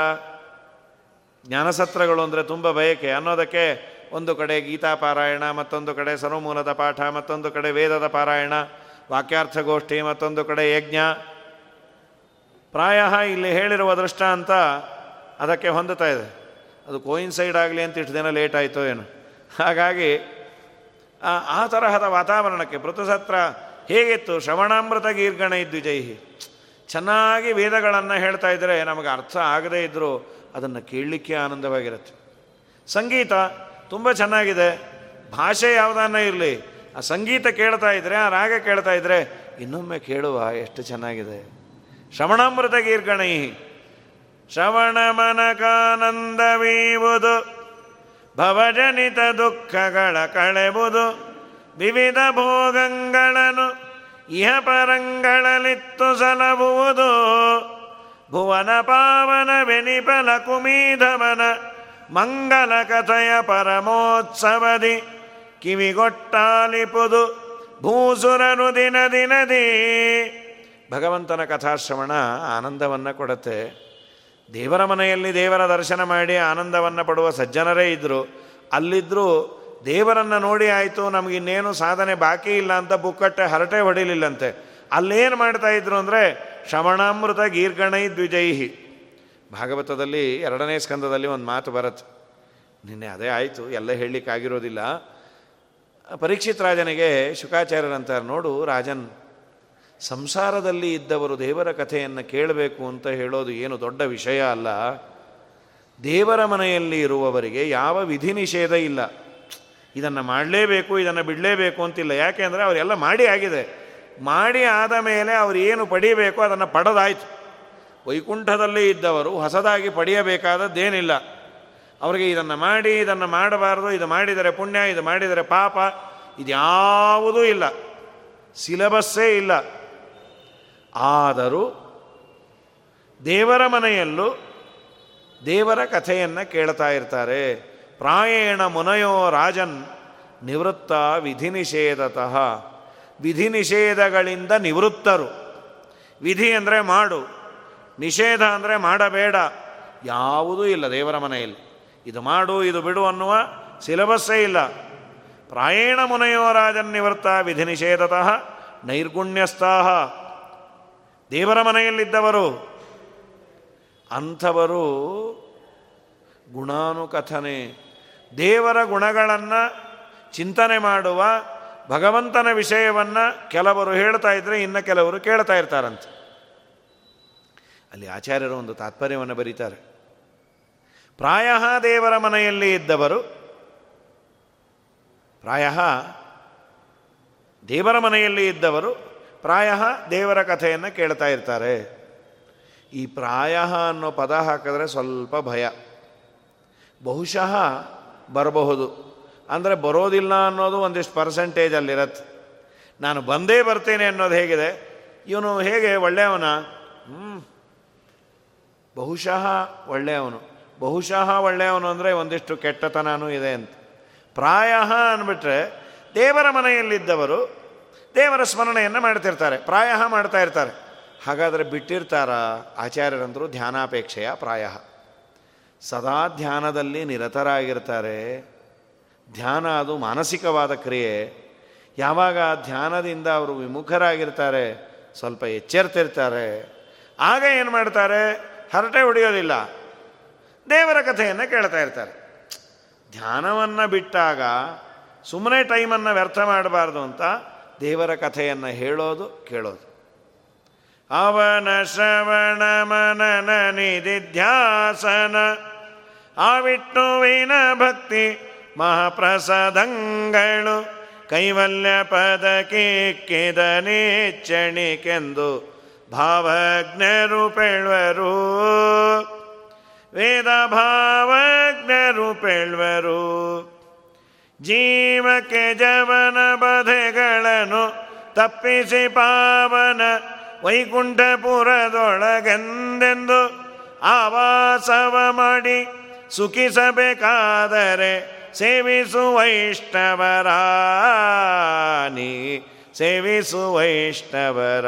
Speaker 1: ಜ್ಞಾನಸತ್ರಗಳು ಅಂದರೆ ತುಂಬ ಬಯಕೆ. ಅನ್ನೋದಕ್ಕೆ ಒಂದು ಕಡೆ ಗೀತಾ ಪಾರಾಯಣ, ಮತ್ತೊಂದು ಕಡೆ ಸರ್ವಮೂಲದ ಪಾಠ, ಮತ್ತೊಂದು ಕಡೆ ವೇದದ ಪಾರಾಯಣ, ವಾಕ್ಯಾರ್ಥಗೋಷ್ಠಿ, ಮತ್ತೊಂದು ಕಡೆ ಯಜ್ಞ. ಪ್ರಾಯ ಇಲ್ಲಿ ಹೇಳಿರುವ ದೃಷ್ಟಾಂತ ಅದಕ್ಕೆ ಹೊಂದುತ್ತಾ ಇದೆ. ಅದು ಕೋಯಿನ್ಸೈಡ್ ಆಗಲಿ ಅಂತ ಇಷ್ಟು ದಿನ ಲೇಟ್ ಆಯಿತು ಏನು. ಹಾಗಾಗಿ ಆ ತರಹದ ವಾತಾವರಣಕ್ಕೆ ಪೃಥುಸತ್ರ ಹೇಗಿತ್ತು? ಶ್ರವಣಾಮೃತ ಗೀರ್ಗಣ ಜೈಹಿ ಚೆನ್ನಾಗಿ ವೇದಗಳನ್ನು ಹೇಳ್ತಾ ಇದ್ದರೆ ನಮಗೆ ಅರ್ಥ ಆಗದೇ ಇದ್ದರೂ ಅದನ್ನು ಕೇಳಲಿಕ್ಕೆ ಆನಂದವಾಗಿರುತ್ತೆ. ಸಂಗೀತ ತುಂಬ ಚೆನ್ನಾಗಿದೆ. ಭಾಷೆ ಯಾವುದನ್ನ ಇರಲಿ, ಆ ಸಂಗೀತ ಕೇಳ್ತಾ ಇದ್ದರೆ ಆ ರಾಗ ಕೇಳ್ತಾ ಇದ್ದರೆ ಇನ್ನೊಮ್ಮೆ ಕೇಳುವ ಎಷ್ಟು ಚೆನ್ನಾಗಿದೆ. ಶ್ರವಣಾಮೃತ ಗೀರ್ಗಣೈ ಶ್ರವಣ ಮನಕಾನಂದವೀವುದು. ಭವಜನಿತ ದುಃಖಗಳ ಕಳೆಬುದು ವಿವಿಧ ಭೋಗಗಳನ್ನು ಇಹ ಪರಂಗಳಲಿತ್ತು ಸಲಬುವುದು ಭುವನ ಪಾವನ ಬೆನಿಪಲ ಕುಮೀಧವನ ಮಂಗಲ ಕಥೆಯ ಪರಮೋತ್ಸವದಿ, ಕಿವಿಗೊಟ್ಟಾಲಿಪುದು ಭೂಸುರನು ದಿನ ದಿನದಿ. ಭಗವಂತನ ಕಥಾಶ್ರವಣ ಆನಂದವನ್ನು ಕೊಡುತ್ತೆ. ದೇವರ ಮನೆಯಲ್ಲಿ ದೇವರ ದರ್ಶನ ಮಾಡಿ ಆನಂದವನ್ನು ಪಡುವ ಸಜ್ಜನರೇ ಇದ್ದರು ಅಲ್ಲಿದ್ದರೂ ದೇವರನ್ನು ನೋಡಿ ಆಯಿತು ನಮಗಿನ್ನೇನು ಸಾಧನೆ ಬಾಕಿ ಇಲ್ಲ ಅಂತ ಬುಕ್ಕಟ್ಟೆ ಹರಟೆ ಹೊಡಿಲಿಲ್ಲಂತೆ. ಅಲ್ಲೇನು ಮಾಡ್ತಾ ಇದ್ರು ಅಂದರೆ ಶ್ರವಣಾಮೃತ ಗೀರ್ಗಣೈ ದ್ವಿಜೈಹಿ. ಭಾಗವತದಲ್ಲಿ ಎರಡನೇ ಸ್ಕಂದದಲ್ಲಿ ಒಂದು ಮಾತು ಬರುತ್ತೆ. ನಿನ್ನೆ ಅದೇ ಆಯಿತು, ಎಲ್ಲ ಹೇಳಲಿಕ್ಕಾಗಿರೋದಿಲ್ಲ. ಪರೀಕ್ಷಿತ್ ರಾಜನಿಗೆ ಶುಕಾಚಾರ್ಯರಂತಾರೆ ನೋಡು, ರಾಜನ್ ಸಂಸಾರದಲ್ಲಿ ಇದ್ದವರು ದೇವರ ಕಥೆಯನ್ನು ಕೇಳಬೇಕು ಅಂತ ಹೇಳೋದು ಏನು ದೊಡ್ಡ ವಿಷಯ ಅಲ್ಲ. ದೇವರ ಮನೆಯಲ್ಲಿ ಇರುವವರಿಗೆ ಯಾವ ವಿಧಿ ನಿಷೇಧ ಇಲ್ಲ. ಇದನ್ನು ಮಾಡಲೇಬೇಕು, ಇದನ್ನು ಬಿಡಲೇಬೇಕು ಅಂತಿಲ್ಲ. ಯಾಕೆ ಅಂದರೆ ಅವರೆಲ್ಲ ಮಾಡಿ ಆಗಿದೆ. ಮಾಡಿ ಆದ ಮೇಲೆ ಅವರು ಏನು ಪಡೀಬೇಕು ಅದನ್ನು ಪಡೆದಾಯಿತು. ವೈಕುಂಠದಲ್ಲಿ ಇದ್ದವರು ಹೊಸದಾಗಿ ಪಡೆಯಬೇಕಾದದ್ದೇನಿಲ್ಲ. ಅವರಿಗೆ ಇದನ್ನು ಮಾಡಿ, ಇದನ್ನು ಮಾಡಬಾರ್ದು, ಇದು ಮಾಡಿದರೆ ಪುಣ್ಯ, ಇದು ಮಾಡಿದರೆ ಪಾಪ, ಇದ್ಯಾವುದೂ ಇಲ್ಲ. ಸಿಲೆಬಸ್ಸೇ ಇಲ್ಲ. ಆದರೂ ದೇವರ ಮನೆಯಲ್ಲೂ ದೇವರ ಕಥೆಯನ್ನು ಕೇಳ್ತಾ ಇರ್ತಾರೆ. ಪ್ರಾಯೇಣ ಮುನಯೋ ರಾಜನ್ ನಿವೃತ್ತ ವಿಧಿ ನಿಷೇಧತಃ ವಿಧಿ ನಿಷೇಧಗಳಿಂದ ನಿವೃತ್ತರು. ವಿಧಿ ಅಂದರೆ ಮಾಡು. ನಿಷೇಧ ಅಂದರೆ ಮಾಡಬೇಡ. ಯಾವುದೂ ಇಲ್ಲ ದೇವರ ಮನೆಯಲ್ಲಿ. ಇದು ಮಾಡು, ಇದು ಬಿಡು ಅನ್ನುವ ಸಿಲೆಬಸ್ಸೇ ಇಲ್ಲ. ಪ್ರಾಯೇಣ ಮುನಯೋ ರಾಜನ್ ನಿವೃತ್ತ ವಿಧಿ ನಿಷೇಧತಃ ನೈರ್ಗುಣ್ಯಸ್ಥಾಹ. ದೇವರ ಮನೆಯಲ್ಲಿದ್ದವರು. ಅಂಥವರು ಗುಣಾನುಕಥನೆ, ದೇವರ ಗುಣಗಳನ್ನು ಚಿಂತನೆ ಮಾಡುವ, ಭಗವಂತನ ವಿಷಯವನ್ನು ಕೆಲವರು ಹೇಳ್ತಾ ಇದ್ದರೆ ಇನ್ನು ಕೆಲವರು ಕೇಳ್ತಾ ಇರ್ತಾರಂತೆ. ಅಲ್ಲಿ ಆಚಾರ್ಯರು ಒಂದು ತಾತ್ಪರ್ಯವನ್ನು ಬರೀತಾರೆ. ಪ್ರಾಯ ದೇವರ ಮನೆಯಲ್ಲಿ ಇದ್ದವರು, ಪ್ರಾಯ ದೇವರ ಮನೆಯಲ್ಲಿ ಇದ್ದವರು ಪ್ರಾಯ ದೇವರ ಕಥೆಯನ್ನು ಕೇಳ್ತಾ ಇರ್ತಾರೆ. ಈ ಪ್ರಾಯ ಅನ್ನೋ ಪದ ಹಾಕಿದ್ರೆ ಸ್ವಲ್ಪ ಭಯ. ಬಹುಶಃ ಬರಬಹುದು. ಅಂದರೆ ಬರೋದಿಲ್ಲ ಅನ್ನೋದು ಒಂದಿಷ್ಟು ಪರ್ಸೆಂಟೇಜಲ್ಲಿರತ್ತೆ ನಾನು ಬಂದೇ ಬರ್ತೇನೆ ಅನ್ನೋದು ಹೇಗಿದೆ. ಇವನು ಹೇಗೆ ಒಳ್ಳೆಯವನ? ಹ್ಞೂ ಬಹುಶಃ ಒಳ್ಳೆಯವನು. ಬಹುಶಃ ಒಳ್ಳೆಯವನು ಅಂದರೆ ಒಂದಿಷ್ಟು ಕೆಟ್ಟತನೂ ಇದೆ ಅಂತ. ಪ್ರಾಯ ಅಂದ್ಬಿಟ್ರೆ ದೇವರ ಮನೆಯಲ್ಲಿದ್ದವರು ದೇವರ ಸ್ಮರಣೆಯನ್ನು ಮಾಡ್ತಿರ್ತಾರೆ, ಪ್ರಾಯ ಮಾಡ್ತಾ ಇರ್ತಾರೆ. ಹಾಗಾದರೆ ಬಿಟ್ಟಿರ್ತಾರ ಆಚಾರ್ಯರಂದರು ಧ್ಯಾನಾಪೇಕ್ಷೆಯ ಪ್ರಾಯ. ಸದಾ ಧ್ಯಾನದಲ್ಲಿ ನಿರತರಾಗಿರ್ತಾರೆ. ಧ್ಯಾನ ಅದು ಮಾನಸಿಕವಾದ ಕ್ರಿಯೆ. ಯಾವಾಗ ಧ್ಯಾನದಿಂದ ಅವರು ವಿಮುಖರಾಗಿರ್ತಾರೆ, ಸ್ವಲ್ಪ ಎಚ್ಚೆರ್ತಿರ್ತಾರೆ. ಆಗ ಏನು ಮಾಡ್ತಾರೆ? ಹರಟೆ ಹೊಡೆಯೋದಿಲ್ಲ. ದೇವರ ಕಥೆಯನ್ನು ಕೇಳ್ತಾ ಇರ್ತಾರೆ. ಧ್ಯಾನವನ್ನು ಬಿಟ್ಟಾಗ ಸುಮ್ಮನೆ ಟೈಮನ್ನು ವ್ಯರ್ಥ ಮಾಡಬಾರ್ದು ಅಂತ ದೇವರ ಕಥೆಯನ್ನು ಹೇಳೋದು, ಕೇಳೋದು. ಅವನ ಶ್ರವಣ ಮನನ ನಿಧಿಧ್ಯಾಸನ ಆ ವಿಷ್ಣುವಿನ ಭಕ್ತಿ ಮಹಾಪ್ರಸಾದಂಗಳು, ಕೈವಲ್ಯ ಪದ ಕಿಕ್ಕಿದ ನೀಚ್ಚಣಿಕೆಂದು ಭಾವಜ್ಞರು ಪೆಳ್ವರು ವೇದ ಭಾವಜ್ಞರು ಜೀವಕ್ಕೆ ಜವನ ಬಧೆಗಳನ್ನು ತಪ್ಪಿಸಿ ಪಾವನ ವೈಕುಂಠಪುರದೊಳಗೆಂದೆಂದು ಆವಾಸವ ಮಾಡಿ ಸುಖಿಸಬೇಕಾದರೆ ಸೇವಿಸು ವೈಷ್ಣವರ ನೀ ಸೇವಿಸು ವೈಷ್ಣವರ.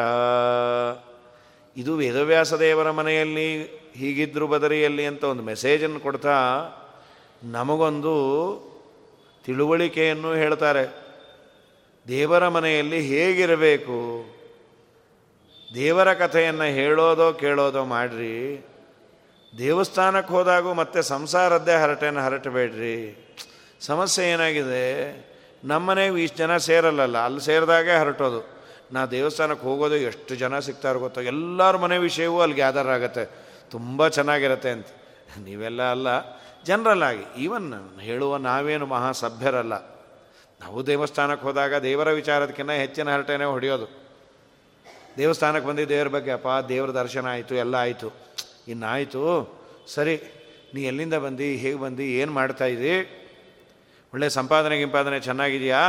Speaker 1: ಇದು ವೇದವ್ಯಾಸ ದೇವರ ಮನೆಯಲ್ಲಿ ಹೀಗಿದ್ರು ಬದರಿಯಲ್ಲಿ ಅಂತ ಒಂದು ಮೆಸೇಜನ್ನು ಕೊಡ್ತಾ ನಮಗೊಂದು ತಿಳುವಳಿಕೆಯನ್ನು ಹೇಳ್ತಾರೆ. ದೇವರ ಮನೆಯಲ್ಲಿ ಹೇಗಿರಬೇಕು? ದೇವರ ಕಥೆಯನ್ನು ಹೇಳೋದೋ ಕೇಳೋದೋ ಮಾಡ್ರಿ. ದೇವಸ್ಥಾನಕ್ಕೆ ಹೋದಾಗೂ ಮತ್ತೆ ಸಂಸಾರದ್ದೇ ಹರಟೆಯನ್ನು ಹರಟಬೇಡ್ರಿ. ಸಮಸ್ಯೆ ಏನಾಗಿದೆ? ನಮ್ಮನೆಗೂ ಇಷ್ಟು ಜನ ಸೇರಲ್ಲಲ್ಲ, ಅಲ್ಲಿ ಸೇರಿದಾಗೆ ಹರಟೋದು. ನಾ ದೇವಸ್ಥಾನಕ್ಕೆ ಹೋಗೋದು ಎಷ್ಟು ಜನ ಸಿಗ್ತಾರೋ ಗೊತ್ತೋ, ಎಲ್ಲರ ಮನೆ ವಿಷಯವೂ ಅಲ್ಲಿ ಗ್ಯಾದರ್ ಆಗುತ್ತೆ. ತುಂಬ ಚೆನ್ನಾಗಿರುತ್ತೆ ಅಂತ. ನೀವೆಲ್ಲ ಅಲ್ಲ ಜನರಲ್ಲಾಗಿ ಈವನ್ ಹೇಳುವ ನಾವೇನು ಮಹಾ ಸಭ್ಯರಲ್ಲ ನಾವು ದೇವಸ್ಥಾನಕ್ಕೆ ಹೋದಾಗ ದೇವರ ವಿಚಾರದಕ್ಕಿಂತ ಹೆಚ್ಚಿನ ಹರಟೆನೇ ಹೊಡೆಯೋದು. ದೇವಸ್ಥಾನಕ್ಕೆ ಬಂದು ದೇವ್ರ ಬಗ್ಗೆ, ಅಪ್ಪ, ದೇವ್ರ ದರ್ಶನ ಆಯಿತು, ಎಲ್ಲ ಆಯಿತು. ಇನ್ನಾಯಿತು? ಸರಿ, ನೀ ಎಲ್ಲಿಂದ ಬಂದು, ಹೇಗೆ ಬಂದು, ಏನು ಮಾಡ್ತಾಯಿದ್ದಿ ಒಳ್ಳೆ ಸಂಪಾದನೆ ಗಿಂಪಾದನೆ ಚೆನ್ನಾಗಿದೆಯಾ?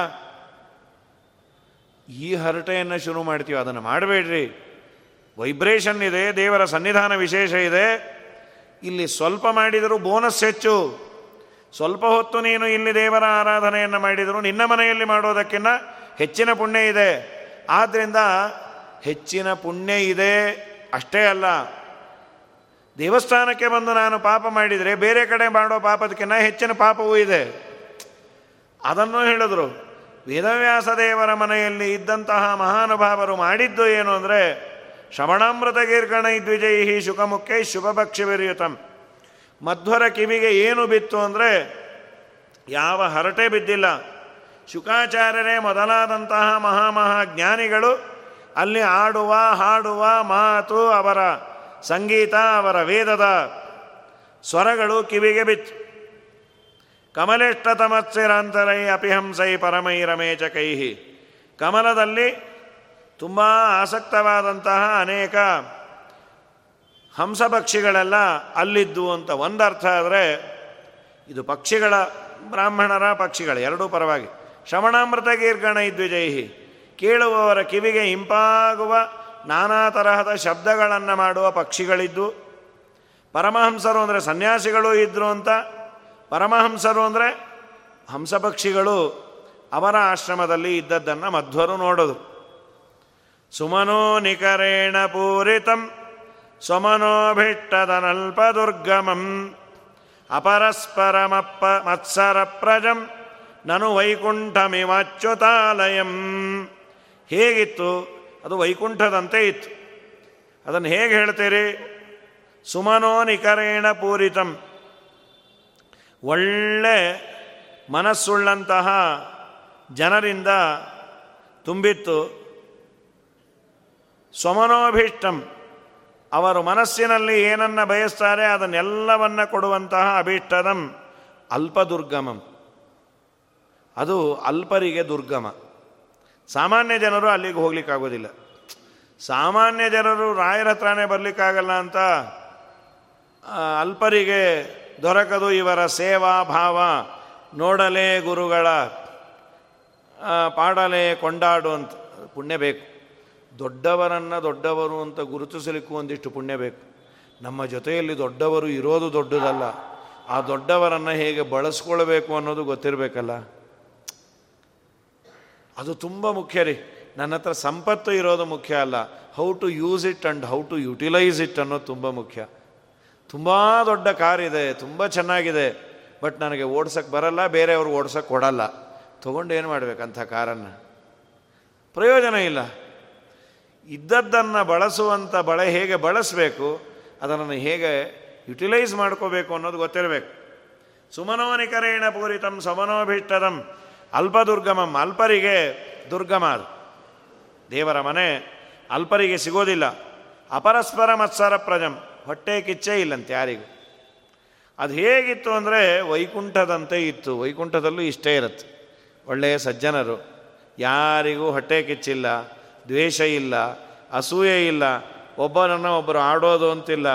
Speaker 1: ಈ ಹರಟೆಯನ್ನು ಶುರು ಮಾಡ್ತೀವಿ ಅದನ್ನು ಮಾಡಬೇಡ್ರಿ. ವೈಬ್ರೇಷನ್ ಇದೆ, ದೇವರ ಸನ್ನಿಧಾನ ವಿಶೇಷ ಇದೆ. ಇಲ್ಲಿ ಸ್ವಲ್ಪ ಮಾಡಿದರೂ ಬೋನಸ್ ಹೆಚ್ಚು. ಸ್ವಲ್ಪ ಹೊತ್ತು ನೀನು ಇಲ್ಲಿ ದೇವರ ಆರಾಧನೆಯನ್ನು ಮಾಡಿದರೂ ನಿನ್ನ ಮನೆಯಲ್ಲಿ ಮಾಡೋದಕ್ಕಿಂತ ಹೆಚ್ಚಿನ ಪುಣ್ಯ ಇದೆ. ಆದ್ದರಿಂದ ಹೆಚ್ಚಿನ ಪುಣ್ಯ ಇದೆ ಅಷ್ಟೇ ಅಲ್ಲ. ದೇವಸ್ಥಾನಕ್ಕೆ ಬಂದು ನಾನು ಪಾಪ ಮಾಡಿದರೆ ಬೇರೆ ಕಡೆ ಮಾಡೋ ಪಾಪದಕ್ಕಿಂತ ಹೆಚ್ಚಿನ ಪಾಪವೂ ಇದೆ. ಅದನ್ನು ಹೇಳಿದ್ರು. ವೇದವ್ಯಾಸ ದೇವರ ಮನೆಯಲ್ಲಿ ಇದ್ದಂತಹ ಮಹಾನುಭಾವರು ಮಾಡಿದ್ದು ಏನು ಅಂದರೆ ಶ್ರವಣಾಮೃತ ಗೀರ್ಗಣ ದ್ವಿಜಯಿ ಶುಕಮುಖ್ಯ ಶುಭಭಕ್ಷವಿರಿಯುತಂ. ಮಧ್ವರ ಕಿವಿಗೆ ಏನು ಬಿತ್ತು ಅಂದರೆ ಯಾವ ಹರಟೆ ಬಿದ್ದಿಲ್ಲ. ಶುಕಾಚಾರ್ಯರೇ ಮೊದಲಾದಂತಹ ಮಹಾಮಹಾಜ್ಞಾನಿಗಳು ಅಲ್ಲಿ ಆಡುವ, ಹಾಡುವ ಮಾತು ಅವರ ಸಂಗೀತ, ಅವರ ವೇದದ ಸ್ವರಗಳು ಕಿವಿಗೆ ಬಿತ್ತು. ಕಮಲಿಷ್ಟತಮತ್ಸಿರಾಂತರೈ ಅಪಿಹಂಸೈ ಪರಮೈ ರಮೇಚಕೈಹಿ ಕಮಲದಲ್ಲಿ ತುಂಬ ಆಸಕ್ತವಾದಂತಹ ಅನೇಕ ಹಂಸ ಪಕ್ಷಿಗಳೆಲ್ಲ ಅಲ್ಲಿದ್ದು ಅಂತ ಒಂದರ್ಥ ಆದರೆ ಇದು ಪಕ್ಷಿಗಳ, ಬ್ರಾಹ್ಮಣರ ಪಕ್ಷಿಗಳ, ಎರಡೂ ಪರವಾಗಿ. ಶ್ರವಣಾಮೃತ ಗೀರ್ಗಣ ಇದ್ವಿಜೈಹಿ. ಕೇಳುವವರ ಕಿವಿಗೆ ಇಂಪಾಗುವ ನಾನಾ ತರಹದ ಶಬ್ದಗಳನ್ನು ಮಾಡುವ ಪಕ್ಷಿಗಳಿದ್ದು, ಪರಮಹಂಸರು ಅಂದರೆ ಸನ್ಯಾಸಿಗಳು ಇದ್ದರು ಅಂತ, ಪರಮಹಂಸರು ಅಂದರೆ ಹಂಸ ಪಕ್ಷಿಗಳು ಅವರ ಆಶ್ರಮದಲ್ಲಿ ಇದ್ದದ್ದನ್ನು ಮಧ್ವರು ನೋಡೋದು. ಸುಮನೋ ನಿಕರೇಣ ಪೂರಿತಂ ದುರ್ಗಮಂ ಅಪರಸ್ಪರಮಪ್ಪ ಮತ್ಸರ ಪ್ರಜಂ ನನು ವೈಕುಂಠಮಿವಾಚ್ಯುತಾಲಯಂ ಹೇಗಿತ್ತು? ಅದು ವೈಕುಂಠದಂತೆ ಇತ್ತು. ಅದನ್ನು ಹೇಗೆ ಹೇಳ್ತೀರಿ? ಸುಮನೋ ನಿಕರೇಣ ಪೂರಿತಂ. ಒಳ್ಳೆ ಮನಸ್ಸುಳ್ಳಂತಹ ಜನರಿಂದ ತುಂಬಿತ್ತು. ಸ್ವಮನೋಭೀಷ್ಟಂ ಅವರು ಮನಸ್ಸಿನಲ್ಲಿ ಏನನ್ನ ಬಯಸ್ತಾರೆ ಅದನ್ನೆಲ್ಲವನ್ನ ಕೊಡುವಂತಹ ಅಭೀಷ್ಟದಂ. ಅಲ್ಪದುರ್ಗಮಂ. ಅದು ಅಲ್ಪರಿಗೆ ದುರ್ಗಮ. ಸಾಮಾನ್ಯ ಜನರು ಅಲ್ಲಿಗೆ ಹೋಗ್ಲಿಕ್ಕಾಗೋದಿಲ್ಲ. ಸಾಮಾನ್ಯ ಜನರು ರಾಯರ ಹತ್ರನೇ ಬರಲಿಕ್ಕಾಗಲ್ಲ ಅಂತ ಅಲ್ಪರಿಗೆ ದೊರಕದು ಇವರ ಸೇವಾ ಭಾವ. ನೋಡಲೇ ಗುರುಗಳ ಪಾಡಲೇ ಕೊಂಡಾಡು ಅಂತ ಪುಣ್ಯ ಬೇಕು. ದೊಡ್ಡವರನ್ನು ದೊಡ್ಡವರು ಅಂತ ಗುರುತಿಸಲಿಕ್ಕೂ ಒಂದಿಷ್ಟು ಪುಣ್ಯ ಬೇಕು. ನಮ್ಮ ಜೊತೆಯಲ್ಲಿ ದೊಡ್ಡವರು ಇರೋದು ದೊಡ್ಡದಲ್ಲ. ಆ ದೊಡ್ಡವರನ್ನು ಹೇಗೆ ಬಳಸ್ಕೊಳ್ಬೇಕು ಅನ್ನೋದು ಗೊತ್ತಿರಬೇಕಲ್ಲ? ಅದು ತುಂಬ ಮುಖ್ಯ ರೀ. ನನ್ನ ಹತ್ರ ಸಂಪತ್ತು ಇರೋದು ಮುಖ್ಯ ಅಲ್ಲ. How to use it and how to utilise it ಅನ್ನೋದು ತುಂಬ ಮುಖ್ಯ. ತುಂಬ ದೊಡ್ಡ ಕಾರ್ ಇದೆ, ತುಂಬ ಚೆನ್ನಾಗಿದೆ. ಬಟ್ ನನಗೆ ಓಡ್ಸೋಕ್ಕೆ ಬರಲ್ಲ, ಬೇರೆಯವ್ರಿಗೆ ಓಡ್ಸೋಕ್ಕೆ ಕೊಡಲ್ಲ. ತೊಗೊಂಡು ಏನು ಮಾಡಬೇಕಂಥ ಕಾರನ್ನು? ಪ್ರಯೋಜನ ಇಲ್ಲ. ಇದ್ದದ್ದನ್ನು ಬಳಸುವಂಥ ಬಳೆ ಹೇಗೆ ಬಳಸಬೇಕು ಅದನ್ನು ಹೇಗೆ ಯುಟಿಲೈಸ್ ಮಾಡ್ಕೋಬೇಕು ಅನ್ನೋದು ಗೊತ್ತಿರಬೇಕು. ಸುಮನೋನಿಕರೇಣ ಪೂರಿತಂ ಸಮನೋಭಿಷ್ಟದಂ ಅಲ್ಪದುರ್ಗಮಂ, ಅಲ್ಪರಿಗೆ ದುರ್ಗಮ ಅದು. ದೇವರ ಮನೆ ಅಲ್ಪರಿಗೆ ಸಿಗೋದಿಲ್ಲ. ಅಪರಸ್ಪರ ಮತ್ಸರ ಪ್ರಜಂ, ಹೊಟ್ಟೆ ಕಿಚ್ಚೇ ಇಲ್ಲಂತೆ ಯಾರಿಗೂ. ಅದು ಹೇಗಿತ್ತು ಅಂದರೆ ವೈಕುಂಠದಂತೆ ಇತ್ತು. ವೈಕುಂಠದಲ್ಲೂ ಇಷ್ಟೇ ಇರುತ್ತೆ. ಒಳ್ಳೆಯ ಸಜ್ಜನರು. ಯಾರಿಗೂ ಹೊಟ್ಟೆ ಕಿಚ್ಚಿಲ್ಲ. ದ್ವೇಷ ಇಲ್ಲ, ಅಸೂಯೆ ಇಲ್ಲ ಒಬ್ಬರನ್ನು ಒಬ್ಬರು ಆಡೋದು ಅಂತಿಲ್ಲ.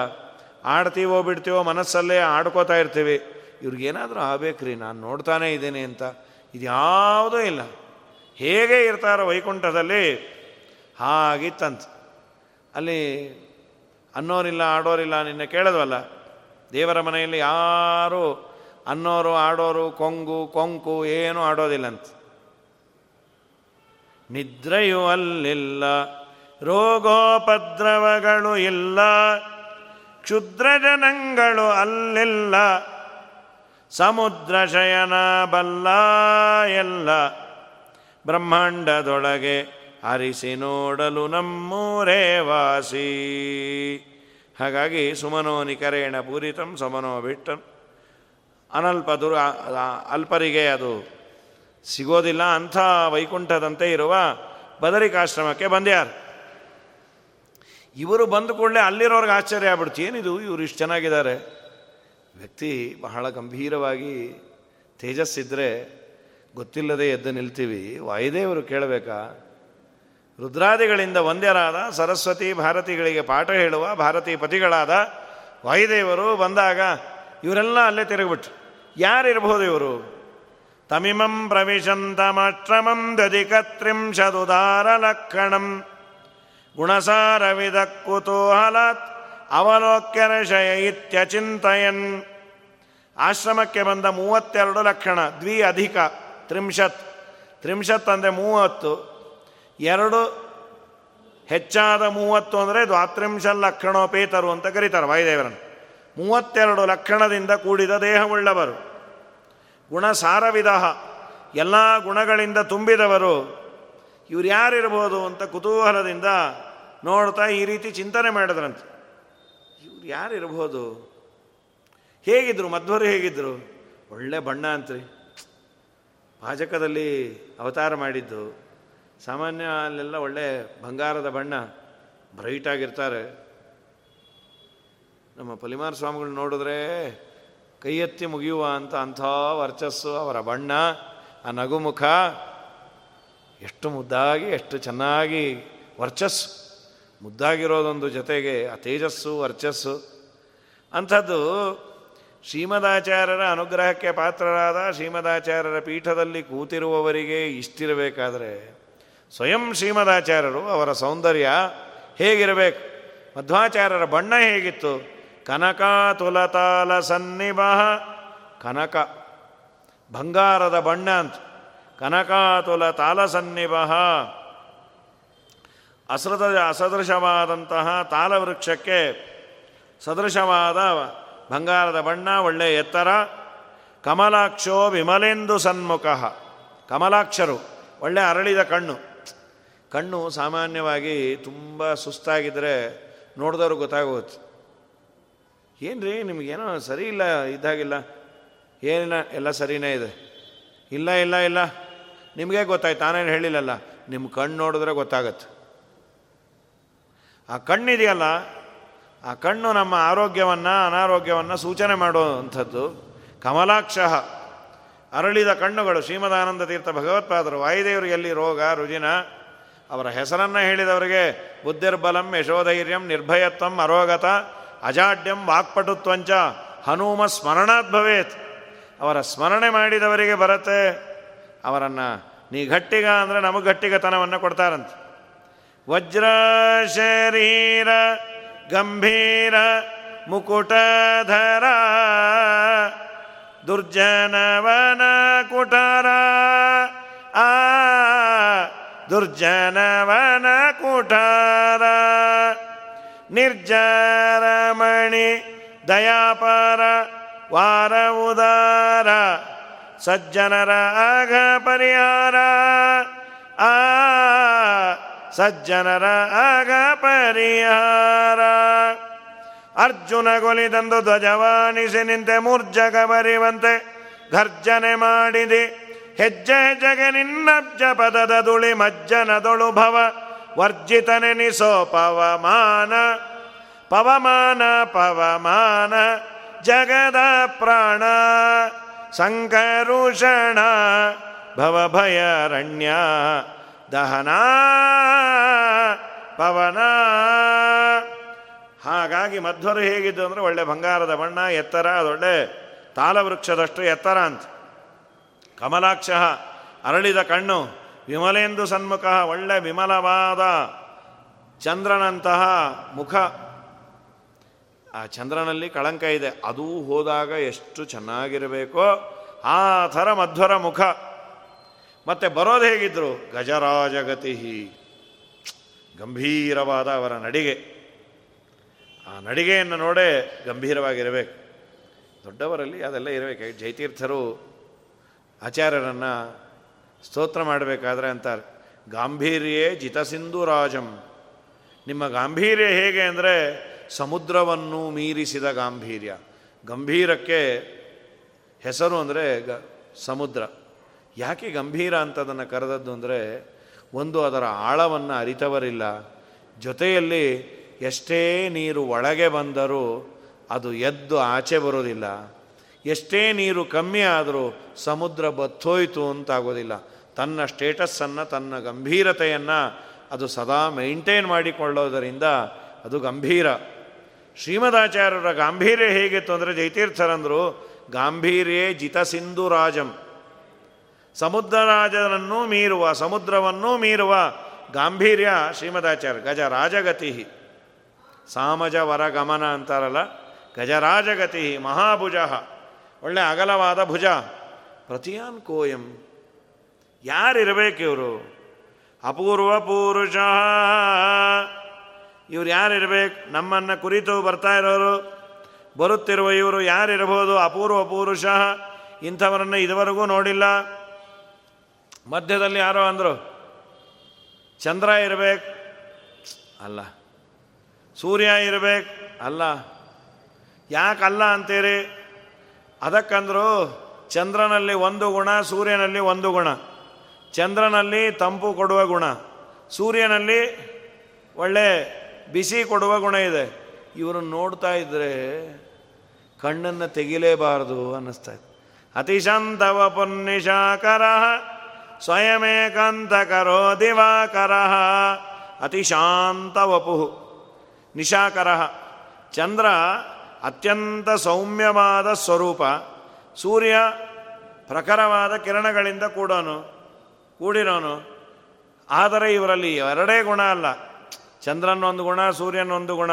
Speaker 1: ಆಡ್ತೀವೋ ಬಿಡ್ತೀವೋ ಮನಸ್ಸಲ್ಲೇ ಆಡ್ಕೋತಾ ಇರ್ತೀವಿ. ಇವ್ರಿಗೇನಾದರೂ ಆಗಬೇಕ್ರಿ, ನಾನು ನೋಡ್ತಾನೇ ಇದ್ದೀನಿ ಅಂತ. ಇದು ಯಾವುದೂ ಇಲ್ಲ. ಹೇಗೆ ಇರ್ತಾರೋ ವೈಕುಂಠದಲ್ಲಿ ಹಾಗಿತ್ತಂತ ಅಲ್ಲಿ ಅನ್ನೋರಿಲ್ಲ, ಆಡೋರಿಲ್ಲ, ನಿನ್ನ ಕೇಳಿದ್ವಲ್ಲ? ದೇವರ ಮನೆಯಲ್ಲಿ ಯಾರು ಅನ್ನೋರು, ಆಡೋರು, ಕೊಂಗು, ಕೊಂಕು, ಏನೂ ಆಡೋದಿಲ್ಲಂತ. ನಿದ್ರೆಯು ಅಲ್ಲಿಲ್ಲ. ರೋಗೋಪದ್ರವಗಳು ಇಲ್ಲ. ಕ್ಷುದ್ರ ಜನಗಳು ಅಲ್ಲಿಲ್ಲ. ಸಮುದ್ರ ಶಯನ ಬಲ್ಲ ಎಲ್ಲ. ಬ್ರಹ್ಮಾಂಡದೊಳಗೆ ಅರಿಸಿ ನೋಡಲು ನಮ್ಮೂರೇ ವಾಸಿ. ಹಾಗಾಗಿ ಸುಮನೋ ನಿಕರೇಣ ಪೂರಿತಂ ಸಮನೋ ಬಿಟ್ಟಂ. ಅನಲ್ಪ ದುರ್ ಅಲ್ಪರಿಗೆ ಅದು ಸಿಗೋದಿಲ್ಲ ಅಂಥ ವೈಕುಂಠದಂತೆ ಇರುವ ಬದರಿಕಾಶ್ರಮಕ್ಕೆ ಬಂದ್ಯಾರು. ಇವರು ಬಂದ ಕೂಡಲೇ ಅಲ್ಲಿರೋರ್ಗೆ ಆಶ್ಚರ್ಯ ಆಗ್ಬಿಡ್ತು, ಏನಿದು ಇವರು ಇಷ್ಟು ಚೆನ್ನಾಗಿದ್ದಾರೆ? ವ್ಯಕ್ತಿ ಬಹಳ ಗಂಭೀರವಾಗಿ ತೇಜಸ್ಸಿದ್ರೆ ಗೊತ್ತಿಲ್ಲದೆ ಎದ್ದು ನಿಲ್ತೀವಿ. ವಾಯುದೇವರು ಕೇಳಬೇಕಾ? ರುದ್ರಾದಿಗಳಿಂದ ಒಂದ್ಯರಾದ ಸರಸ್ವತಿ ಭಾರತಿಗಳಿಗೆ ಪಾಠ ಹೇಳುವ ಭಾರತೀ ಪತಿಗಳಾದ ವಾಯುದೇವರು ಬಂದಾಗ ಇವರೆಲ್ಲ ಅಲ್ಲೇ ತಿರುಗಿಬಿಟ್ರು. ಯಾರಿರ್ಬೋದು ಇವರು? ತಮಿಮಂ ದಧಿಕತ್ರಿಂಶದುದಾರ ಲಕ್ಷಣಂ ಗುಣಸಾರವಿದ ಕುತೂಹಲಾತ್ ಅವಲೋಕ್ಯರಶಯ ಇತ್ಯಚಿಂತಯನ್ ಆಶ್ರಮಕ್ಕೆ ಬಂದ ಮೂವತ್ತೆರಡು ಲಕ್ಷಣ ದ್ವಿ ಅಧಿಕ ತ್ರಿಂಶತ್ ತ್ರಿಂಶತ್ ಅಂದರೆ ಮೂವತ್ತು ಎರಡು ಹೆಚ್ಚಾದ ಮೂವತ್ತು ಅಂದರೆ ದ್ವಾತ್ರಿಂಶ ಲಕ್ಷಣೋಪೇತರು ಅಂತ ಕರೀತಾರೆ ವಾಯುದೇವರನ್ನು ಮೂವತ್ತೆರಡು ಲಕ್ಷಣದಿಂದ ಕೂಡಿದ ದೇಹವುಳ್ಳವರು ಗುಣ ಸಾರವಿಧ ಎಲ್ಲ ಗುಣಗಳಿಂದ ತುಂಬಿದವರು. ಇವ್ರು ಯಾರಿರ್ಬೋದು ಅಂತ ಕುತೂಹಲದಿಂದ ನೋಡ್ತಾ ಈ ರೀತಿ ಚಿಂತನೆ ಮಾಡಿದ್ರಂತೆ. ಇವ್ರು ಯಾರಿರ್ಬೋದು? ಹೇಗಿದ್ರು? ಮಧ್ವರು ಹೇಗಿದ್ರು? ಒಳ್ಳೆ ಬಣ್ಣ ಅಂತ್ರಿ. ಪಾಜಕದಲ್ಲಿ ಅವತಾರ ಮಾಡಿದ್ದು. ಸಾಮಾನ್ಯ ಅಲ್ಲೆಲ್ಲ ಒಳ್ಳೆ ಬಂಗಾರದ ಬಣ್ಣ. ಬ್ರೈಟ್ ಆಗಿರ್ತಾರೆ ನಮ್ಮ ಪಲಿಮಾರ ಸ್ವಾಮಿಗಳು ನೋಡಿದ್ರೆ ಕೈ ಎತ್ತಿ ಮುಗಿಯುವ ಅಂತ ಅಂಥ ವರ್ಚಸ್ಸು ಅವರ ಬಣ್ಣ, ಆ ನಗುಮುಖ, ಎಷ್ಟು ಮುದ್ದಾಗಿ, ಎಷ್ಟು ಚೆನ್ನಾಗಿ ವರ್ಚಸ್ಸು. ಮುದ್ದಾಗಿರೋದೊಂದು ಜೊತೆಗೆ ಆ ತೇಜಸ್ಸು, ವರ್ಚಸ್ಸು. ಅಂಥದ್ದು ಶ್ರೀಮದಾಚಾರ್ಯರ ಅನುಗ್ರಹಕ್ಕೆ ಪಾತ್ರರಾದ ಶ್ರೀಮದಾಚಾರ್ಯರ ಪೀಠದಲ್ಲಿ ಕೂತಿರುವವರಿಗೆ ಇಷ್ಟಿರಬೇಕಾದರೆ ಸ್ವಯಂ ಶ್ರೀಮದಾಚಾರ್ಯರು ಅವರ ಸೌಂದರ್ಯ ಹೇಗಿರಬೇಕು? ಮಧ್ವಾಚಾರ್ಯರ ಬಣ್ಣ ಹೇಗಿತ್ತು? ಕನಕ ತುಲತಾಲ ಸನ್ನಿಭ ಕನಕ, ಬಂಗಾರದ ಬಣ್ಣ ಅಂತ. ಕನಕಾತುಲ ತಾಲ ಸನ್ನಿಭ ಅಸೃತ, ಅಸದೃಶವಾದಂತಹ ತಾಲವೃಕ್ಷಕ್ಕೆ ಸದೃಶವಾದ ಬಂಗಾರದ ಬಣ್ಣ, ಒಳ್ಳೆಯ ಎತ್ತರ. ಕಮಲಾಕ್ಷೋ ವಿಮಲೆಂದು ಸನ್ಮುಖ. ಕಮಲಾಕ್ಷರು, ಒಳ್ಳೆ ಅರಳಿದ ಕಣ್ಣು. ಕಣ್ಣು ಸಾಮಾನ್ಯವಾಗಿ ತುಂಬ ಸುಸ್ತಾಗಿದ್ದರೆ ನೋಡಿದವ್ರು ಗೊತ್ತಾಗುತ್ತೆ ಏನು ರೀ ನಿಮಗೇನೋ ಸರಿ ಇಲ್ಲ ಇದ್ದಾಗಿಲ್ಲ ಏನಿಲ್ಲ, ಎಲ್ಲ ಸರಿನೇ ಇದೆ. ಇಲ್ಲ ಇಲ್ಲ ಇಲ್ಲ. ನಿಮಗೆ ಗೊತ್ತಾಯ್ತು ತಾನೇನು ಹೇಳಿಲ್ಲಲ್ಲ. ನಿಮ್ಮ ಕಣ್ಣು ನೋಡಿದ್ರೆ ಗೊತ್ತಾಗತ್ತೆ. ಆ ಕಣ್ಣಿದೆಯಲ್ಲ, ಆ ಕಣ್ಣು ನಮ್ಮ ಆರೋಗ್ಯವನ್ನು, ಅನಾರೋಗ್ಯವನ್ನು ಸೂಚನೆ ಮಾಡುವಂಥದ್ದು. ಕಮಲಾಕ್ಷ ಅರಳಿದ ಕಣ್ಣುಗಳು, ಶ್ರೀಮದಾನಂದ ತೀರ್ಥ ಭಗವತ್ಪಾದರು, ವಾಯುದೇವರು ಎಲ್ಲಿ ರೋಗ, ರುಜಿನ, ಅವರ ಹೆಸರನ್ನು ಹೇಳಿದವರಿಗೆ, ಬುದ್ಧಿರ್ಬಲಂ ಯಶೋಧೈರ್ಯಂ ನಿರ್ಭಯತ್ವಂ ಅರೋಗತ ಅಜಾಡ್ಯಂ ವಾಕ್ಪಟುತ್ವಂಚ ಹನುಮ ಸ್ಮರಣಾತ್ ಭವೇತ್. ಅವರ ಸ್ಮರಣೆ ಮಾಡಿದವರಿಗೆ ಬರುತ್ತೆ. ಅವರನ್ನು ನೀ ಗಟ್ಟಿಗ ಅಂದರೆ ನಮಗೆ ಗಟ್ಟಿಗತನವನ್ನು ಕೊಡ್ತಾರಂತೆ. ವಜ್ರ, ಶರೀರ, ಗಂಭೀರ, ಮುಕುಟಧರ, ದುರ್ಜನವನ ಕುಟರ, ಆ, ದುರ್ಜನವನ ಕುಟರ. ನಿರ್ಜರಮಣಿ ದಯಾಪರ ವಾರ ಉದಾರ ಸಜ್ಜನರ ಆಗ ಪರಿಹಾರ. ಆ ಸಜ್ಜನರ ಆಗ ಪರಿಹಾರ. ಅರ್ಜುನ ಗೊಲಿದಂದು ಧ್ವಜವಾಣಿಸಿ ನಿಂತೆ ಮೂರ್ಜಗ ಬರಿವಂತೆ ಘರ್ಜನೆ ಮಾಡಿದೆ. ಹೆಜ್ಜೆ ಹೆಜ್ಜೆಗೆ ನಿನ್ನಬ್ಜ ಪದದ ದುಳಿ ಮಜ್ಜನದೊಳು ಭವ. ವರ್ಜಿತನೆನಿಸೋ ಪವಮಾನ ಪವಮಾನ ಪವಮಾನ, ಜಗದ ಪ್ರಾಣ, ಸಂಕರುಷಣ, ಭವಭಯರಣ್ಯ, ದಹನ, ಪವನ. ಹಾಗಾಗಿ ಮಧ್ವರು ಹೇಗಿದ್ದು ಅಂದರೆ ಒಳ್ಳೆ ಬಂಗಾರದ ಬಣ್ಣ, ಎತ್ತರ ಅದೊಳ್ಳೆ ತಾಲವೃಕ್ಷದಷ್ಟು ಎತ್ತರ ಅಂತ. ಕಮಲಾಕ್ಷ ಅರಳಿದ ಕಣ್ಣು ವಿಮಲೆಂದು ಸನ್ಮುಖ ಒಳ್ಳೆ ವಿಮಲವಾದ ಚಂದ್ರನಂತಹ ಮುಖ. ಆ ಚಂದ್ರನಲ್ಲಿ ಕಳಂಕ ಇದೆ. ಅದೂ ಹೋದಾಗ ಎಷ್ಟು ಚೆನ್ನಾಗಿರಬೇಕೋ ಆ ಥರ ಮಧ್ವರ ಮುಖ. ಮತ್ತೆ ಬರೋದು ಹೇಗಿದ್ರು? ಗಜರಾಜಗತಿ ಗಂಭೀರವಾದ ಅವರ ನಡಿಗೆ. ಆ ನಡಿಗೆಯನ್ನು ನೋಡೇ ಗಂಭೀರವಾಗಿರಬೇಕು. ದೊಡ್ಡವರಲ್ಲಿ ಅದೆಲ್ಲ ಇರಬೇಕು. ಜೈತೀರ್ಥರು ಆಚಾರ್ಯರನ್ನು ಸ್ತೋತ್ರ ಮಾಡಬೇಕಾದ್ರೆ ಅಂತಾರೆ, ಗಾಂಭೀರ್ಯೇ ಜಿತಸಿಂಧು ರಾಜಂ ನಿಮ್ಮ ಗಾಂಭೀರ್ಯ ಹೇಗೆ ಅಂದರೆ, ಸಮುದ್ರವನ್ನು ಮೀರಿಸಿದ ಗಾಂಭೀರ್ಯ. ಗಂಭೀರಕ್ಕೆ ಹೆಸರು ಅಂದರೆ ಗ, ಸಮುದ್ರ. ಯಾಕೆ ಗಂಭೀರ ಅಂತದನ್ನು ಕರೆದದ್ದು ಅಂದರೆ, ಒಂದು ಅದರ ಆಳವನ್ನು ಅರಿತವರಿಲ್ಲ. ಜೊತೆಯಲ್ಲಿ ಎಷ್ಟೇ ನೀರು ಒಳಗೆ ಬಂದರೂ ಅದು ಎದ್ದು ಆಚೆ ಬರೋದಿಲ್ಲ ಎಷ್ಟೇ ನೀರು ಕಮ್ಮಿ ಆದರೂ ಸಮುದ್ರ ಬತ್ತೋಯ್ತು ಅಂತಾಗೋದಿಲ್ಲ. ತನ್ನ ಸ್ಟೇಟಸ್ಸನ್ನು, ತನ್ನ ಗಂಭೀರತೆಯನ್ನು ಅದು ಸದಾ ಮೈಂಟೈನ್ ಮಾಡಿಕೊಳ್ಳೋದರಿಂದ ಅದು ಗಂಭೀರ. ಶ್ರೀಮದಾಚಾರ್ಯರ ಗಾಂಭೀರ್ಯ ಹೇಗಿತ್ತು ಅಂದರೆ ಜೈತೀರ್ಥರಂದರು, ಗಾಂಭೀರ್ಯೇ ಜಿತ ಸಿಂಧು ರಾಜಂ. ಸಮುದ್ರ ರಾಜನನ್ನು ಮೀರುವ, ಸಮುದ್ರವನ್ನೂ ಮೀರುವ ಗಾಂಭೀರ್ಯ ಶ್ರೀಮದಾಚಾರ್ಯ, ಗಜ ರಾಜಗತಿ ಸಾಮಜ ವರಗಮನ ಅಂತಾರಲ್ಲ ಗಜರಾಜಗತಿ ಮಹಾಭುಜ. ಒಳ್ಳೆ ಅಗಲವಾದ ಭುಜ. ಪ್ರತಿಯಾನ್ ಕೋಯಂ. ಯಾರಿರಬೇಕು ಇವರು ಅಪೂರ್ವ ಪುರುಷ. ಇವ್ರು ಯಾರಿರಬೇಕು? ನಮ್ಮನ್ನು ಕುರಿತು ಬರ್ತಾ ಇರೋರು. ಬರುತ್ತಿರುವ ಇವರು ಯಾರಿರಬಹುದು? ಅಪೂರ್ವ ಪುರುಷ. ಇಂಥವರನ್ನು ಇದುವರೆಗೂ ನೋಡಿಲ್ಲ. ಮಧ್ಯದಲ್ಲಿ ಯಾರೋ ಅಂದರು, ಚಂದ್ರ ಇರಬೇಕು. ಅಲ್ಲ. ಸೂರ್ಯ ಇರಬೇಕು. ಅಲ್ಲ. ಯಾಕಲ್ಲ ಅಂತೀರಿ? ಅದಕ್ಕಂದ್ರು, ಚಂದ್ರನಲ್ಲಿ ಒಂದು ಗುಣ, ಸೂರ್ಯನಲ್ಲಿ ಒಂದು ಗುಣ. ಚಂದ್ರನಲ್ಲಿ ತಂಪು ಕೊಡುವ ಗುಣ, ಸೂರ್ಯನಲ್ಲಿ ಒಳ್ಳೆ ಬಿಸಿ ಕೊಡುವ ಗುಣ ಇದೆ. ಇವರನ್ನು ನೋಡ್ತಾ ಇದ್ದರೆ ಕಣ್ಣನ್ನು ತೆಗಿಲೇಬಾರದು ಅನ್ನಿಸ್ತಾ ಇತ್ತು ಅತಿಶಾಂತವ ಪುನ್ನಿಶಾಕರ ಸ್ವಯಮೇಕಾಂತಕರೋ ದಿವಾಕರ ಅತಿಶಾಂತ ವಪು ನಿಶಾಕರ. ಚಂದ್ರ ಅತ್ಯಂತ ಸೌಮ್ಯವಾದ ಸ್ವರೂಪ, ಸೂರ್ಯ ಪ್ರಖರವಾದ ಕಿರಣಗಳಿಂದ ಕೂಡೋನು ಕೂಡಿರೋನು ಆದರೆ ಇವರಲ್ಲಿ ಎರಡೇ ಗುಣ ಅಲ್ಲ. ಚಂದ್ರನೊಂದು ಗುಣ, ಸೂರ್ಯನೊಂದು ಗುಣ.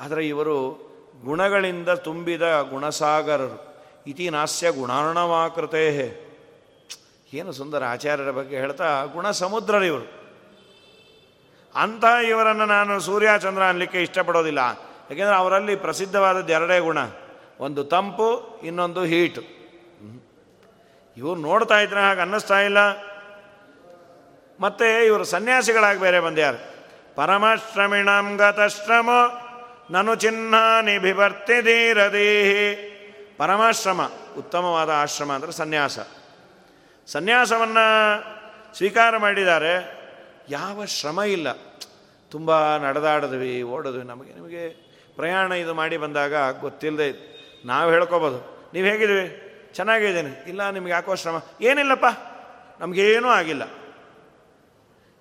Speaker 1: ಆದರೆ ಇವರು ಗುಣಗಳಿಂದ ತುಂಬಿದ ಗುಣಸಾಗರರು. ಇತಿ ನಾಸ್ಯ ಗುಣಾರ್ಣವಾಕೃತೇ ಏನು ಸುಂದರ ಆಚಾರ್ಯರ ಬಗ್ಗೆ ಹೇಳ್ತಾ ಗುಣ ಸಮುದ್ರರಿವರು ಅಂಥ ಇವರನ್ನು ನಾನು ಸೂರ್ಯ, ಚಂದ್ರ ಅನ್ನಲಿಕ್ಕೆ ಇಷ್ಟಪಡೋದಿಲ್ಲ. ಯಾಕೆಂದರೆ ಅವರಲ್ಲಿ ಪ್ರಸಿದ್ಧವಾದದ್ದು ಎರಡೇ ಗುಣ. ಒಂದು ತಂಪು, ಇನ್ನೊಂದು ಹೀಟು. ಇವರು ನೋಡ್ತಾ ಇದ್ರೆ ಹಾಗೆ ಅನ್ನಿಸ್ತಾ ಇಲ್ಲ. ಮತ್ತು ಇವರು ಸನ್ಯಾಸಿಗಳಾಗಿ ಬೇರೆ ಬಂದ್ಯಾರು. ಪರಮಶ್ರಮಿಣಂ ಗತಶ್ರಮ, ನನು ಚಿಹ್ನಾನಿ ಧೀರದೇಹಿ ಪರಮಾಶ್ರಮ, ಉತ್ತಮವಾದ ಆಶ್ರಮ ಅಂದರೆ ಸನ್ಯಾಸ. ಸನ್ಯಾಸವನ್ನು ಸ್ವೀಕಾರ ಮಾಡಿದ್ದಾರೆ. ಯಾವ ಶ್ರಮ ಇಲ್ಲ. ತುಂಬ ನಡೆದಾಡಿದ್ವಿ, ಓಡಿದ್ವಿ. ನಮಗೆ, ನಿಮಗೆ ಪ್ರಯಾಣ ಇದು ಮಾಡಿ ಬಂದಾಗ ಗೊತ್ತಿಲ್ಲದೆ ನಾವು ಹೇಳ್ಕೊಬೋದು. ನೀವು ಹೇಗಿದ್ವಿ ಚೆನ್ನಾಗಿದ್ದೀನಿ. ಇಲ್ಲ, ನಿಮ್ಗೆ ಯಾಕೋ ಶ್ರಮ? ಏನಿಲ್ಲಪ್ಪ. ನಮಗೇನೂ ಆಗಿಲ್ಲ.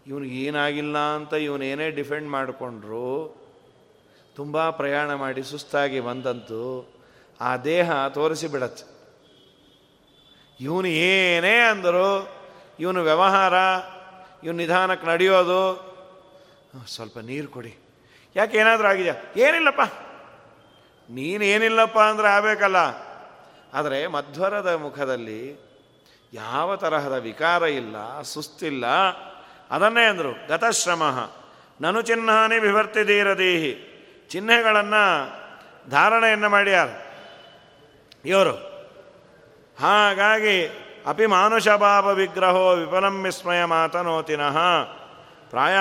Speaker 1: ಇವನಿಗೆ ಏನಾಗಿಲ್ಲ ಅಂತ ಇವನೇನೇ ಡಿಫೆಂಡ್ ಮಾಡಿಕೊಂಡ್ರು, ತುಂಬ ಪ್ರಯಾಣ ಮಾಡಿ ಸುಸ್ತಾಗಿ ಬಂದಂತು, ಆ ದೇಹ ತೋರಿಸಿ ಬಿಡತ್ತೆ. ಇವನು ಏನೇ ಅಂದರು, ಇವನು ವ್ಯವಹಾರ, ಇವನು ನಿಧಾನಕ್ಕೆ ನಡೆಯೋದು ಸ್ವಲ್ಪ ನೀರು ಕೊಡಿ. ಯಾಕೆ ಏನಾದರೂ ಆಗಿದೆಯಾ? ಏನಿಲ್ಲಪ್ಪ. ನೀನೇನಿಲ್ಲಪ್ಪ ಅಂದರೆ ಆಗಬೇಕಲ್ಲ. ಆದರೆ ಮಧ್ವರದ ಮುಖದಲ್ಲಿ ಯಾವ ತರಹದ ವಿಕಾರ ಇಲ್ಲ, ಸುಸ್ತಿಲ್ಲ. ಅದನ್ನೇ ಅಂದರು, ಗತಶ್ರಮ, ನನು ಚಿಹ್ನಾನಿ ವಿವರ್ತಿದೀರದೇಹಿ ಚಿಹ್ನೆಗಳನ್ನು ಧಾರಣೆಯನ್ನು ಮಾಡ್ಯಾರ ಇವರು. ಹಾಗಾಗಿ, ಅಪಿ ಮಾನುಷಭಾವ ವಿಗ್ರಹೋ ವಿಫಲಂ ವಿಸ್ಮಯ ಮಾತನೋತಿನಃ. ಪ್ರಾಯ,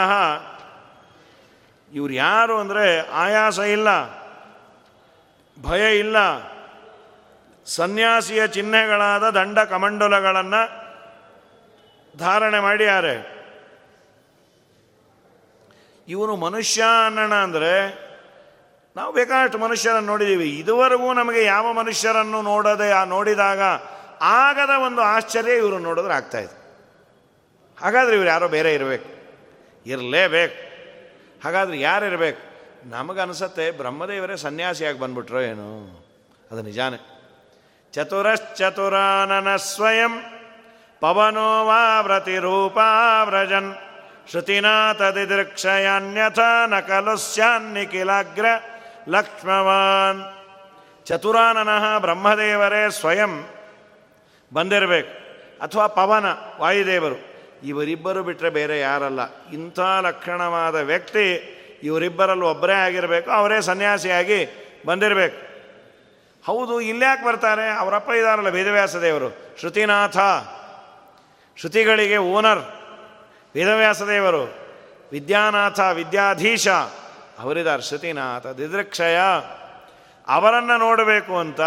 Speaker 1: ಇವ್ರು ಯಾರು ಅಂದರೆ ಆಯಾಸ ಇಲ್ಲ, ಭಯ ಇಲ್ಲ. ಸನ್ಯಾಸಿಯ ಚಿಹ್ನೆಗಳಾದ ದಂಡ ಕಮಂಡಲಗಳನ್ನು ಧಾರಣೆ ಮಾಡಿಯಾರೆ ಇವನು ಮನುಷ್ಯ ಅನ್ನೋಣ ಅಂದರೆ ನಾವು ಬೇಕಾದಷ್ಟು ಮನುಷ್ಯರನ್ನು ನೋಡಿದ್ದೀವಿ ಇದುವರೆಗೂ ನಮಗೆ ಯಾವ ಮನುಷ್ಯರನ್ನು ನೋಡದೆ ನೋಡಿದಾಗ ಆಗದ ಒಂದು ಆಶ್ಚರ್ಯ ಇವರು ನೋಡಿದ್ರೆ ಆಗ್ತಾಯಿದೆ ಹಾಗಾದರೆ ಇವ್ರು ಯಾರೋ ಬೇರೆ ಇರಬೇಕು. ಇರಲೇಬೇಕು. ಹಾಗಾದ್ರೆ ಯಾರಿರಬೇಕು ನಮಗನ್ಸತ್ತೆ ಬ್ರಹ್ಮದೇವರೇ ಸನ್ಯಾಸಿಯಾಗಿ ಬಂದ್ಬಿಟ್ರೋ ಏನು? ಅದು ನಿಜಾನೇ. ಚತುರಶ್ಚತುರಾನನ ಸ್ವಯಂ ಪವನೋ ವಾ ವ್ರತಿರೂಪಾವ್ರಜನ್ ಶ್ರುತಿನಾ ತದಿದೃಕ್ಷಯಾನ್ಯಥಾ ನ ಕಲು ಸ್ಯಾನ್ನಿಖಿಲಾಗ್ರ ಲಕ್ಷ್ಮವಾನ್. ಚತುರಾನನಃ ಬ್ರಹ್ಮದೇವರೇ ಸ್ವಯಂ ಬಂದಿರಬೇಕು. ಅಥವಾ ಪವನ, ವಾಯುದೇವರು. ಇವರಿಬ್ಬರು ಬಿಟ್ಟರೆ ಬೇರೆ ಯಾರಲ್ಲ. ಇಂಥ ಲಕ್ಷಣವಾದ ವ್ಯಕ್ತಿ ಇವರಿಬ್ಬರಲ್ಲಿ ಒಬ್ಬರೇ ಆಗಿರಬೇಕು, ಅವರೇ ಸನ್ಯಾಸಿಯಾಗಿ ಬಂದಿರಬೇಕು. ಹೌದು, ಇಲ್ಯಾಕೆ ಬರ್ತಾರೆ? ಅವರಪ್ಪ ಇದ್ದಾರಲ್ಲ ವೇದವ್ಯಾಸ ದೇವರು. ಶ್ರುತಿನಾಥ. ಶ್ರುತಿಗಳಿಗೆ ಓನರ್. ವೇದವ್ಯಾಸ ದೇವರು, ವಿದ್ಯಾನಾಥ, ವಿದ್ಯಾಧೀಶ, ಅವರಿದ್ದಾರೆ ಶ್ರುತಿನಾಥ ದಿದೃಕ್ಷಯ ಅವರನ್ನು ನೋಡಬೇಕು ಅಂತ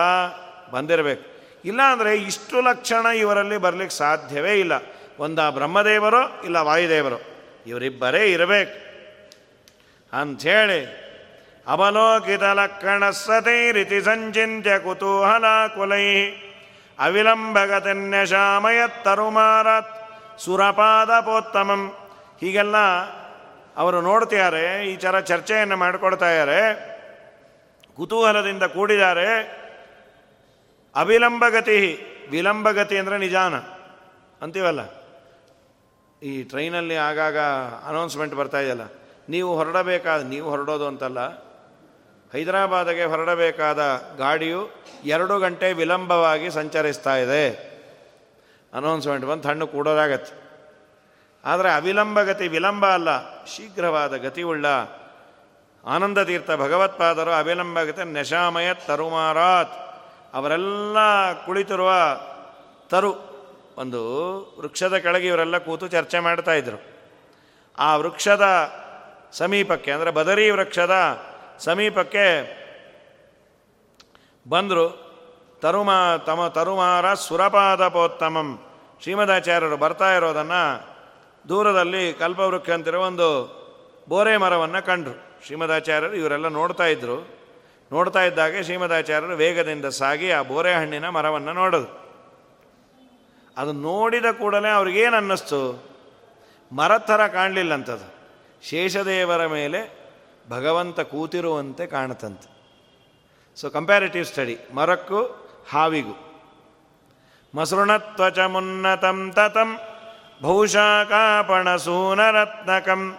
Speaker 1: ಬಂದಿರಬೇಕು. ಇಲ್ಲಾಂದರೆ ಇಷ್ಟು ಲಕ್ಷಣ ಇವರಲ್ಲಿ ಬರಲಿಕ್ಕೆ ಸಾಧ್ಯವೇ ಇಲ್ಲ. ಒಂದ ಬ್ರಹ್ಮದೇವರು, ಇಲ್ಲ ವಾಯುದೇವರು, ಇವರಿಬ್ಬರೇ ಇರಬೇಕು. ಅಂಥೇಳಿ, ಅವಲೋಕಿತ ಲಕ್ಷಣ ಸತೈರಿತಿ ಸಂಚಿತ್ಯ ಕುತೂಹಲ ಕುಲೈ ಅವಿಲಂಬಗತನ್ಯಶಾಮಯತ್ತರುಮಾರತ್ ಸುರಪಾದಪೋತ್ತಮಂ. ಹೀಗೆಲ್ಲ ಅವರು ನೋಡ್ತಿದ್ದಾರೆ, ಈ ಥರ ಚರ್ಚೆಯನ್ನು ಮಾಡಿಕೊಡ್ತಾ ಇದ್ದಾರೆ. ಕುತೂಹಲದಿಂದ ಕೂಡಿದ್ದಾರೆ. ಅವಿಲಂಬಗತಿ ವಿಲಂಬಗತಿ ಅಂದರೆ ನಿಜಾನ. ಅಂತೀವಲ್ಲ? ಈ ಟ್ರೈನಲ್ಲಿ ಆಗಾಗ ಅನೌನ್ಸ್ಮೆಂಟ್ ಬರ್ತಾ ಇದೆಯಲ್ಲ? ನೀವು ಹೊರಡಬೇಕಾದ, ನೀವು ಹೊರಡೋದು ಅಂತಲ್ಲ. ಹೈದರಾಬಾದಿಗೆ ಹೊರಡಬೇಕಾದ ಗಾಡಿಯು ಎರಡು ಗಂಟೆ ವಿಳಂಬವಾಗಿ ಸಂಚರಿಸ್ತಾ ಇದೆ. ಅನೌನ್ಸ್ಮೆಂಟ್ ಬಂದು ಹಣ್ಣು ಕೂಡೋದಾಗತ್ತೆ. ಆದರೆ ಅವಿಲಂಬ ಗತಿ ವಿಲಂಬ ಅಲ್ಲ, ಶೀಘ್ರವಾದ ಗತಿಯುಳ್ಳ ಆನಂದ ತೀರ್ಥ ಭಗವತ್ಪಾದರು ಅವಿಲಂಬ ಗತಿ ನಶಾಮಯ ತರುಮಾರಾತ್. ಅವರೆಲ್ಲ ಕುಳಿತಿರುವ ತರು, ಒಂದು ವೃಕ್ಷದ ಕೆಳಗೆ ಇವರೆಲ್ಲ ಕೂತು ಚರ್ಚೆ ಮಾಡ್ತಾ ಇದ್ರು. ಆ ವೃಕ್ಷದ ಸಮೀಪಕ್ಕೆ, ಅಂದರೆ ಬದರಿ ವೃಕ್ಷದ ಸಮೀಪಕ್ಕೆ ಬಂದರು. ತರುಮಾ ತಮ ತರುಮಾರ ಸುರಪಾದಪೋತ್ತಮಂ. ಶ್ರೀಮದಾಚಾರ್ಯರು ಬರ್ತಾ ಇರೋದನ್ನು ದೂರದಲ್ಲಿ ಕಲ್ಪವೃಕ್ಷ ಅಂತಿರೋ ಒಂದು ಬೋರೆ ಮರವನ್ನು ಕಂಡರು. ಶ್ರೀಮದಾಚಾರ್ಯರು ಇವರೆಲ್ಲ ನೋಡ್ತಾ ಇದ್ದರು ನೋಡ್ತಾ ಇದ್ದಾಗೆ ಶ್ರೀಮದಾಚಾರ್ಯರು ವೇಗದಿಂದ ಸಾಗಿ ಆ ಬೋರೆ ಹಣ್ಣಿನ ಮರವನ್ನು ನೋಡೋದು ಅದು ನೋಡಿದ ಕೂಡಲೇ ಅವ್ರಿಗೇನು ಅನ್ನಿಸ್ತು? ಮರ ಥರ ಕಾಣಲಿಲ್ಲಂಥದ್ದು ಶೇಷದೇವರ ಮೇಲೆ ಭಗವಂತ ಕೂತಿರುವಂತೆ ಕಾಣತಂತೆ ಸೊ ಕಂಪ್ಯಾರಿಟಿವ್ ಸ್ಟಡಿ ಮರಕ್ಕೂ ಹಾವಿಗೂ. ಮಸೃಣತ್ವಚ ಮುನ್ನತಂ ತತಂ ಭೂಷಾಕಾಪಣಸೂನರತ್ನಕಂ.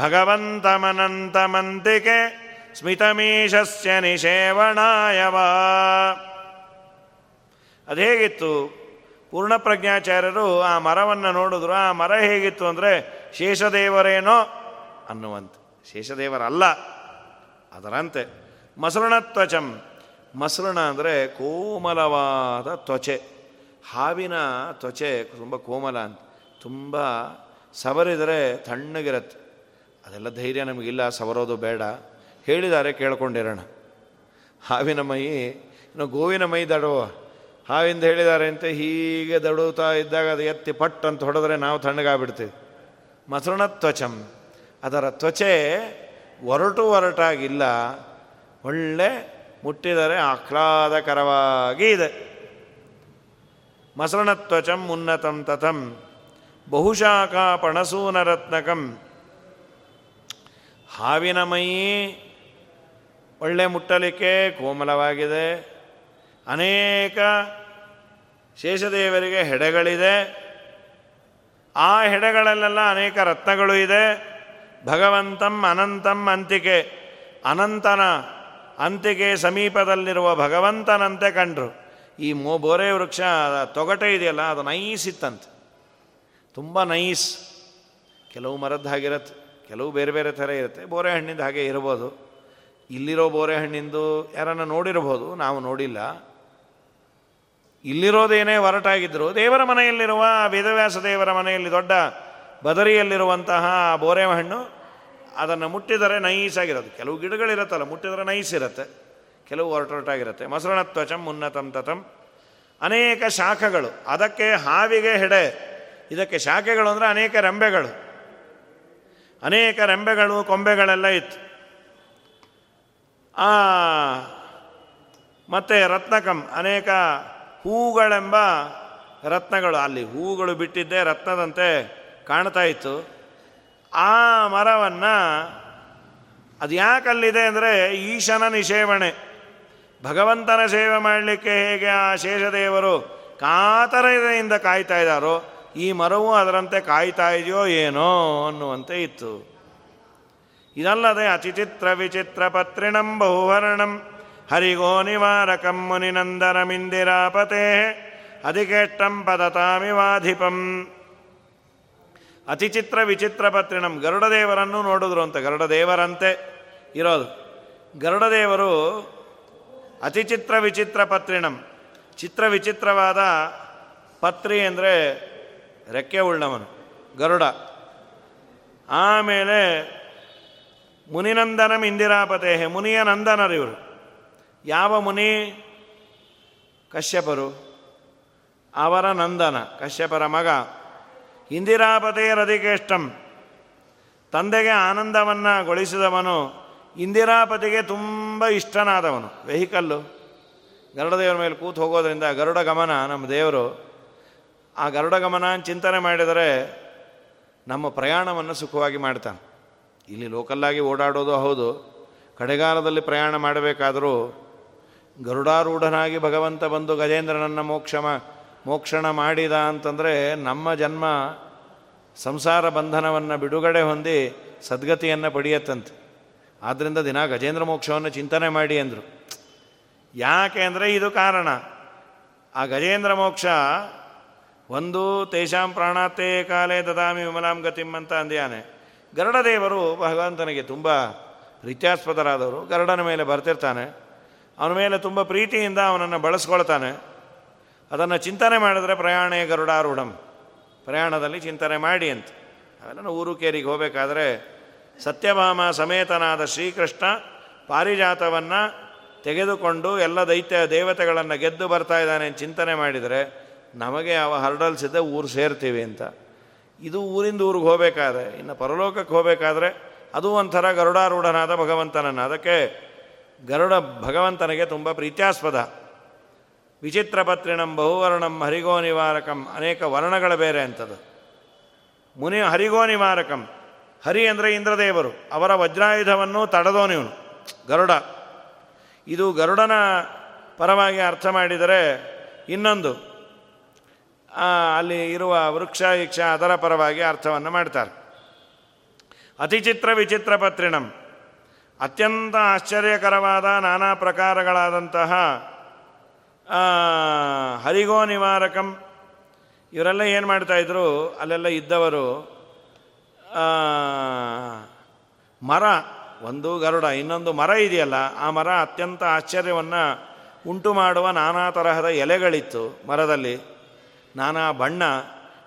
Speaker 1: ಭಗವಂತಮನಂತಮಂತಿಕೆ ಸ್ಮಿತಮೀಶಸ್ಯ ನಿಷೇವಣಾಯವ. ಅದು ಹೇಗಿತ್ತು? ಪೂರ್ಣಪ್ರಜ್ಞಾಚಾರ್ಯರು ಆ ಮರವನ್ನು ನೋಡಿದ್ರು. ಆ ಮರ ಹೇಗಿತ್ತು ಅಂದರೆ ಶೇಷದೇವರೇನೋ ಅನ್ನುವಂತೆ. ಶೇಷದೇವರಲ್ಲ. ಅದರಂತೆ. ಮಸೃಣ ಮಸೃಣ ಅಂದರೆ ಕೋಮಲವಾದ ತ್ವಚೆ. ಹಾವಿನ ತ್ವಚೆ ತುಂಬ ಕೋಮಲ ಅಂತ. ತುಂಬ ಸವರಿದರೆ ತಣ್ಣಗಿರತ್ತೆ. ಅದೆಲ್ಲ ಧೈರ್ಯ ನಮಗಿಲ್ಲ, ಸವರೋದು ಬೇಡ. ಹೇಳಿದ್ದಾರೆ ಕೇಳ್ಕೊಂಡಿರೋಣ. ಹಾವಿನ ಮೈ, ಇನ್ನು ಗೋವಿನ ಮೈ ದಡುವ. ಹಾವಿಂದ ಹೇಳಿದ್ದಾರೆ ಅಂತ ಹೀಗೆ ದಡುತ್ತಾ ಇದ್ದಾಗ ಅದು ಎತ್ತಿ ಪಟ್ ಅಂತ ಹೊಡೆದ್ರೆ ನಾವು ತಣ್ಣಗಾಗ್ಬಿಡ್ತೀವಿ. ಮಸರಣ ತ್ವಚಂ. ಅದರ ತ್ವಚೆ ಒರಟು ಒರಟಾಗಿಲ್ಲ, ಒಳ್ಳೆ ಮುಟ್ಟಿದರೆ ಆಹ್ಲಾದಕರವಾಗಿ ಇದೆ. ಮಸರಣತ್ವಚಂ ಉನ್ನತಂ ತಥಂ, ಬಹುಶಾಖ ಪಣಸೂನರತ್ನಕಂ. ಹಾವಿನ ಮೈ ಒಳ್ಳೆ ಮುಟ್ಟಲಿಕ್ಕೆ ಕೋಮಲವಾಗಿದೆ. ಅನೇಕ ಶೇಷದೇವರಿಗೆ ಹೆಡೆಗಳಿದೆ. ಆ ಹೆಡೆಗಳಲ್ಲೆಲ್ಲ ಅನೇಕ ರತ್ನಗಳು ಇದೆ. ಭಗವಂತಂ ಅನಂತಂ ಅಂತಿಕೆ, ಅನಂತನ ಅಂತಿಕೆ ಸಮೀಪದಲ್ಲಿರುವ ಭಗವಂತನಂತೆ ಕಂಡ್ರು. ಈ ಮೋ, ಬೋರೆ ವೃಕ್ಷ, ತೊಗಟೆ ಇದೆಯಲ್ಲ, ಅದು ನೈಸ್ ಇತ್ತಂತೆ. ತುಂಬ ನೈಸ್. ಕೆಲವು ಮರದ್ದು ಹಾಗಿರತ್ತೆ ಕೆಲವು ಬೇರೆ ಬೇರೆ ಥರ ಇರುತ್ತೆ. ಬೋರೆ ಹಣ್ಣಿಂದ ಹಾಗೆ ಇರ್ಬೋದು. ಇಲ್ಲಿರೋ ಬೋರೆ ಹಣ್ಣಿಂದು ಯಾರನ್ನು ನೋಡಿರ್ಬೋದು, ನಾವು ನೋಡಿಲ್ಲ. ಇಲ್ಲಿರೋದೇನೇ ಹೊರಟಾಗಿದ್ದರು ದೇವರ ಮನೆಯಲ್ಲಿರುವ ವೇದವ್ಯಾಸ ದೇವರ ಮನೆಯಲ್ಲಿ ದೊಡ್ಡ ಬದರಿಯಲ್ಲಿರುವಂತಹ ಬೋರೆ ಹಣ್ಣು ಅದನ್ನು ಮುಟ್ಟಿದರೆ ನೈಸಾಗಿರೋದು. ಕೆಲವು ಗಿಡಗಳಿರುತ್ತಲ್ಲ, ಮುಟ್ಟಿದರೆ ನೈಸ್ ಇರುತ್ತೆ ಕೆಲವು ಹೊರಟೊರಟಾಗಿರುತ್ತೆ ಮೊಸರಣತ್ವಚಂ ಉನ್ನತಂ ತತಂ. ಅನೇಕ ಶಾಖಗಳು. ಅದಕ್ಕೆ ಹಾವಿಗೆ ಹೆಡೆ. ಇದಕ್ಕೆ ಶಾಖೆಗಳು ಅಂದರೆ ಅನೇಕ ರೆಂಬೆಗಳು. ಅನೇಕ ರೆಂಬೆಗಳು, ಕೊಂಬೆಗಳೆಲ್ಲ ಇತ್ತು. ಆ, ಮತ್ತು ರತ್ನಕಂ. ಅನೇಕ ಹೂಗಳೆಂಬ ರತ್ನಗಳು. ಅಲ್ಲಿ ಹೂಗಳು ಬಿಟ್ಟಿದ್ದೆ ರತ್ನದಂತೆ ಕಾಣ್ತಾ ಇತ್ತು. ಆ ಮರವನ್ನು ಅದು ಯಾಕಲ್ಲಿದೆ ಅಂದರೆ ಈಶನ ನಿಷೇವಣೆ. ಭಗವಂತನ ಸೇವೆ ಮಾಡಲಿಕ್ಕೆ ಹೇಗೆ ಆ ಶೇಷದೇವರು ಕಾತರದಿಂದ ಕಾಯ್ತಾ ಇದ್ದಾರೋ, ಈ ಮರವು ಅದರಂತೆ ಕಾಯ್ತಾ ಇದೆಯೋ ಏನೋ ಅನ್ನುವಂತೆ ಇತ್ತು. ಇದಲ್ಲದೆ ಅತಿಚಿತ್ರ ವಿಚಿತ್ರ ಪತ್ರಿಣಂ ಬಹುವರ್ಣಂ ಹರಿಗೋ ನಿವಾರಕಂ ಮುನಿನಂದನಮಿಂದಿರಾಪತೆ ಅಧಿಕೇಷ್ಟಂ ಪದತಾಮಿವಾಧಿಪಂ. ಅತಿಚಿತ್ರ ವಿಚಿತ್ರ ಪತ್ರಿಣಂ ಗರುಡದೇವರನ್ನು ನೋಡಿದ್ರು ಅಂತ, ಗರುಡದೇವರಂತೆ ಇರೋದು. ಗರುಡದೇವರು ಅತಿಚಿತ್ರ ವಿಚಿತ್ರ ಪತ್ರಿಣಂ ಚಿತ್ರ ವಿಚಿತ್ರವಾದ ಪತ್ರಿ ಅಂದರೆ ರೆಕ್ಕೆ ಉಳ್ಳವನು, ಗರುಡ. ಆಮೇಲೆ ಮುನಿನಂದನಂ ಇಂದಿರಾಪತೇಹೆ, ಮುನಿಯ ನಂದನರು ಇವರು. ಯಾವ ಮುನಿ? ಕಶ್ಯಪರು. ಅವರ ನಂದನ, ಕಶ್ಯಪರ ಮಗ. ಇಂದಿರಾಪತೆಯ ರದಿಕೇಷ್ಟಂ ತಂದೆಗೆ ಆನಂದವನ್ನು ಗೊಳಿಸಿದವನು ಇಂದಿರಾಪತಿಗೆ ತುಂಬ ಇಷ್ಟನಾದವನು. ವೆಹಿಕಲ್ಲು. ಗರುಡದೇವರ ಮೇಲೆ ಕೂತು ಹೋಗೋದರಿಂದ ಗರುಡ ಗಮನ ನಮ್ಮ ದೇವರು. ಆ ಗರುಡ ಗಮನ ಚಿಂತನೆ ಮಾಡಿದರೆ ನಮ್ಮ ಪ್ರಯಾಣವನ್ನು ಸುಖವಾಗಿ ಮಾಡ್ತಾನೆ. ಇಲ್ಲಿ ಲೋಕಲ್ಲಾಗಿ ಓಡಾಡೋದು ಹೌದು. ಕಡೆಗಾಲದಲ್ಲಿ ಪ್ರಯಾಣ ಮಾಡಬೇಕಾದರೂ ಗರುಡಾರೂಢನಾಗಿ ಭಗವಂತ ಬಂದು ಗಜೇಂದ್ರನನ್ನು ಮೋಕ್ಷ ಮೋಕ್ಷಣ ಮಾಡಿದ ಅಂತಂದರೆ ನಮ್ಮ ಜನ್ಮ ಸಂಸಾರ ಬಂಧನವನ್ನು ಬಿಡುಗಡೆ ಹೊಂದಿ ಸದ್ಗತಿಯನ್ನು ಪಡೆಯತ್ತಂತೆ. ಆದ್ದರಿಂದ ದಿನ ಗಜೇಂದ್ರ ಮೋಕ್ಷವನ್ನು ಚಿಂತನೆ ಮಾಡಿ ಅಂದರು. ಯಾಕೆ ಅಂದರೆ ಇದು ಕಾರಣ. ಆ ಗಜೇಂದ್ರ ಮೋಕ್ಷ ಒಂದು ತೇಷಾಂ ಪ್ರಾಣಾತ್ತೇ ಕಾಲೇ ದದಾಮಿ ವಿಮಲಾಂ ಗತಿಂ ಅಂತ ಅಂದ್ಯಾನೆ. ಗರುಡದೇವರು ಭಗವಂತನಿಗೆ ತುಂಬ ಪ್ರೀತ್ಯಾಸ್ಪದರಾದವರು. ಗರುಡನ ಮೇಲೆ ಬರ್ತಿರ್ತಾನೆ. ಅವನ ಮೇಲೆ ತುಂಬ ಪ್ರೀತಿಯಿಂದ ಅವನನ್ನು ಬಳಸ್ಕೊಳ್ತಾನೆ. ಅದನ್ನು ಚಿಂತನೆ ಮಾಡಿದ್ರೆ ಪ್ರಯಾಣೇ ಗರುಡಾರೂಢಂ. ಪ್ರಯಾಣದಲ್ಲಿ ಚಿಂತನೆ ಮಾಡಿ ಅಂತ. ಅವೆಲ್ಲ ಊರು ಕೇರಿಗೆ ಹೋಗಬೇಕಾದ್ರೆ ಸತ್ಯಭಾಮ ಸಮೇತನಾದ ಶ್ರೀಕೃಷ್ಣ ಪಾರಿಜಾತವನ್ನು ತೆಗೆದುಕೊಂಡು ಎಲ್ಲ ದೈತ್ಯ ದೇವತೆಗಳನ್ನು ಗೆದ್ದು ಬರ್ತಾ ಇದ್ದಾನೆ ಚಿಂತನೆ ಮಾಡಿದರೆ ನಮಗೆ ಅವ ಹರ್ಡಲ್ಸ್ ಊರು ಸೇರ್ತೀವಿ ಅಂತ. ಇದು ಊರಿಂದ ಊರಿಗೆ ಹೋಗಬೇಕಾದ್ರೆ, ಇನ್ನು ಪರಲೋಕಕ್ಕೆ ಹೋಗಬೇಕಾದ್ರೆ ಅದು ಒಂಥರ ಗರುಡಾರೂಢನಾದ ಭಗವಂತನನ್ನು. ಅದಕ್ಕೆ ಗರುಡ ಭಗವಂತನಿಗೆ ತುಂಬ ಪ್ರೀತ್ಯಾಸ್ಪದ. ವಿಚಿತ್ರ ಪತ್ರಿಣಂ ಬಹುವರ್ಣಂ ಹರಿಗೋ ನಿವಾರಕಂ ಅನೇಕ ವರ್ಣಗಳ ಬೇರೆ ಅಂಥದ್ದು ಮುನಿ ಹರಿಗೋ ನಿವಾರಕಂ. ಹರಿ ಅಂದರೆ ಇಂದ್ರದೇವರು. ಅವರ ವಜ್ರಾಯುಧವನ್ನು ತಡೆದೋನಿವನು ಗರುಡ. ಇದು ಗರುಡನ ಪರವಾಗಿ ಅರ್ಥ ಮಾಡಿದರೆ ಇನ್ನೊಂದು. ಅಲ್ಲಿ ಇರುವ ವೃಕ್ಷ ಇಕ್ಷ ಅದರ ಪರವಾಗಿ ಅರ್ಥವನ್ನು ಮಾಡ್ತಾರೆ. ಅತಿಚಿತ್ರ ವಿಚಿತ್ರ ಪತ್ರಿಣಂ. ಅತ್ಯಂತ ಆಶ್ಚರ್ಯಕರವಾದ ನಾನಾ ಪ್ರಕಾರಗಳಾದಂತಹ ಹರಿಗೋ ನಿವಾರಕಂ. ಇವರೆಲ್ಲ ಏನು ಮಾಡ್ತಾಯಿದ್ರು ಅಲ್ಲೆಲ್ಲ ಇದ್ದವರು ಮರ, ಒಂದು ಗರುಡ, ಇನ್ನೊಂದು ಮರ ಇದೆಯಲ್ಲ, ಆ ಮರ ಅತ್ಯಂತ ಆಶ್ಚರ್ಯವನ್ನು ಉಂಟು ಮಾಡುವ ನಾನಾ ತರಹದ ಎಲೆಗಳಿತ್ತು ಮರದಲ್ಲಿ. ನಾನಾ ಬಣ್ಣ,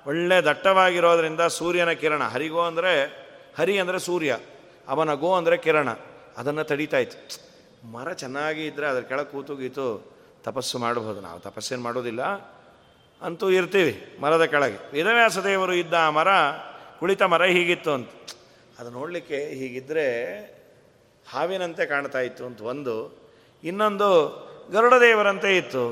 Speaker 1: ಒಳ್ಳೆ ದಟ್ಟವಾಗಿರೋದರಿಂದ ಸೂರ್ಯನ ಕಿರಣ. ಹರಿಗೋ ಅಂದರೆ, ಹರಿ ಅಂದರೆ ಸೂರ್ಯ, ಅವನ ಗೋ ಅಂದರೆ ಕಿರಣ. ಅದನ್ನು ತಡೀತಾಯಿತ್ತು ಮರ ಚೆನ್ನಾಗಿ ಇದ್ದರೆ ಅದ್ರ ಕೆಳಗೆ ಕೂತು ಗೀತು. ತಪಸ್ಸು ಮಾಡಬಹುದು ನಾವು. ತಪಸ್ಸೇನು ಮಾಡೋದಿಲ್ಲ ಅಂತೂ ಇರ್ತೀವಿ ಮರದ ಕೆಳಗೆ. ವೇದವ್ಯಾಸ ದೇವರು ಇದ್ದ ಆ ಮರ, ಕುಳಿತ ಮರ ಹೀಗಿತ್ತು ಅಂತ. ಅದು ನೋಡಲಿಕ್ಕೆ ಹೀಗಿದ್ದರೆ ಹಾವಿನಂತೆ ಕಾಣ್ತಾ ಇತ್ತು ಅಂತ ಒಂದು. ಇನ್ನೊಂದು ಗರುಡದೇವರಂತೆ ಇತ್ತು.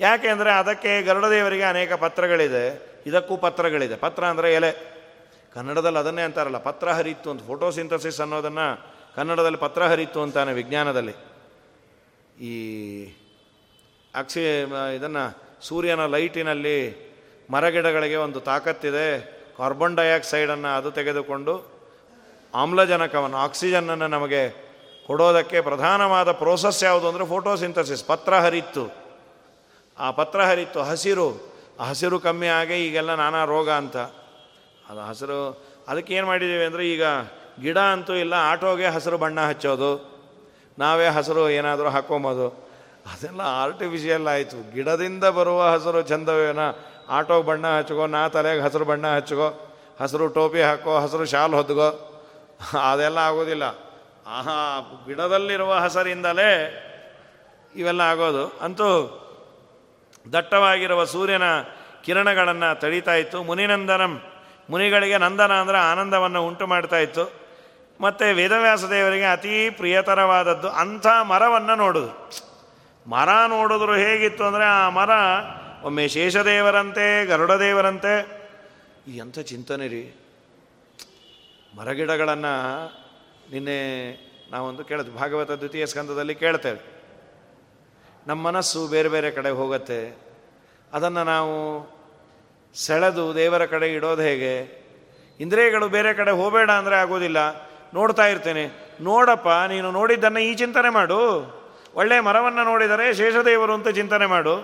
Speaker 1: ಯಾಕೆ ಅಂದರೆ ಅದಕ್ಕೆ ಗರುಡದೇವರಿಗೆ ಅನೇಕ ಪತ್ರಗಳಿದೆ. ಇದಕ್ಕೂ ಪತ್ರಗಳಿದೆ. ಪತ್ರ ಅಂದರೆ ಎಲೆ. ಕನ್ನಡದಲ್ಲಿ ಅದನ್ನೇ ಅಂತಾರಲ್ಲ, ಪತ್ರ ಹರಿತ್ತು ಅಂತ. ಫೋಟೋಸಿಂಥಸಿಸ್ ಅನ್ನೋದನ್ನು ಕನ್ನಡದಲ್ಲಿ ಪತ್ರ ಹರಿತ್ತು ಅಂತಾನೆ ವಿಜ್ಞಾನದಲ್ಲಿ. ಈ ಅಕ್ಷಿ ಇದನ್ನು ಸೂರ್ಯನ ಲೈಟಿನಲ್ಲಿ ಮರಗಿಡಗಳಿಗೆ ಒಂದು ತಾಕತ್ತಿದೆ. ಕಾರ್ಬನ್ ಡೈಆಕ್ಸೈಡನ್ನು ಅದು ತೆಗೆದುಕೊಂಡು ಆಮ್ಲಜನಕವನ್ನು, ಆಕ್ಸಿಜನನ್ನು ನಮಗೆ ಕೊಡೋದಕ್ಕೆ ಪ್ರಧಾನವಾದ ಪ್ರೋಸೆಸ್ ಯಾವುದು ಅಂದರೆ ಫೋಟೋಸಿಂಥಸಿಸ್ ಪತ್ರ ಹರಿತ್ತು ಆ ಪತ್ರ ಹರಿತ್ತು ಹಸಿರು, ಆ ಹಸಿರು ಕಮ್ಮಿ ಆಗಿ ಈಗೆಲ್ಲ ನಾನಾ ರೋಗ ಅಂತ. ಅದು ಹಸಿರು, ಅದಕ್ಕೆ ಏನು ಮಾಡಿದ್ದೀವಿ ಅಂದರೆ ಈಗ ಗಿಡ ಅಂತೂ ಇಲ್ಲ, ಆಟೋಗೆ ಹಸಿರು ಬಣ್ಣ ಹಚ್ಚೋದು. ನಾವೇ ಹಸಿರು ಏನಾದರೂ ಹಾಕೊಂಬೋದು. ಅದೆಲ್ಲ ಆರ್ಟಿಫಿಷಿಯಲ್ ಆಯಿತು. ಗಿಡದಿಂದ ಬರುವ ಹಸಿರು ಚಂದವೇನ? ಆಟೋ ಬಣ್ಣ ಹಚ್ಕೋ ನಾ ತಲೆಗೆ ಹಸಿರು ಬಣ್ಣ ಹಚ್ಕೋ ಹಸಿರು ಟೋಪಿ ಹಾಕೋ, ಹಸಿರು ಶಾಲ್ ಹೊದ್ಗೋ ಅದೆಲ್ಲ ಆಗೋದಿಲ್ಲ. ಆಹಾ, ಗಿಡದಲ್ಲಿರುವ ಹಸರಿಂದಲೇ ಇವೆಲ್ಲ ಆಗೋದು. ಅಂತೂ ದಟ್ಟವಾಗಿರುವ ಸೂರ್ಯನ ಕಿರಣಗಳನ್ನು ತಡೀತಾ ಇತ್ತು. ಮುನಿನಂದನಂ, ಮುನಿಗಳಿಗೆ ನಂದನ ಅಂದರೆ ಆನಂದವನ್ನು ಉಂಟು ಮಾಡ್ತಾ ಇತ್ತು. ಮತ್ತು ವೇದವ್ಯಾಸ ದೇವರಿಗೆ ಅತೀ ಪ್ರಿಯತರವಾದದ್ದು ಅಂಥ ಮರವನ್ನು ನೋಡೋದು. ಮರ ನೋಡಿದ್ರು ಹೇಗಿತ್ತು ಅಂದರೆ ಆ ಮರ ಒಮ್ಮೆ ಶೇಷದೇವರಂತೆ, ಗರುಡದೇವರಂತೆ. ಎಂಥ ಚಿಂತನೆ ರೀ. ಮರಗಿಡಗಳನ್ನು ನಿನ್ನೆ ನಾವೊಂದು ಕೇಳಿದ್ವಿ. ಭಾಗವತ ದ್ವಿತೀಯ ಸ್ಕಂದದಲ್ಲಿ ಕೇಳ್ತೇವೆ. ನಮ್ಮ ಮನಸ್ಸು ಬೇರೆ ಬೇರೆ ಕಡೆ ಹೋಗುತ್ತೆ. ಅದನ್ನು ನಾವು ಸೆಳೆದು ದೇವರ ಕಡೆ ಇಡೋದು ಹೇಗೆ? ಇಂದ್ರಿಯಗಳು ಬೇರೆ ಕಡೆ ಹೋಗಬೇಡ ಅಂದರೆ ಆಗೋದಿಲ್ಲ. ನೋಡ್ತಾ ಇರ್ತೇನೆ. ನೋಡಪ್ಪ, ನೀನು ನೋಡಿದ್ದನ್ನು ಈ ಚಿಂತನೆ ಮಾಡು. ಒಳ್ಳೆಯ ಮರವನ್ನು ನೋಡಿದರೆ ಶೇಷದೇವರು ಅಂತ ಚಿಂತನೆ ಮಾಡು.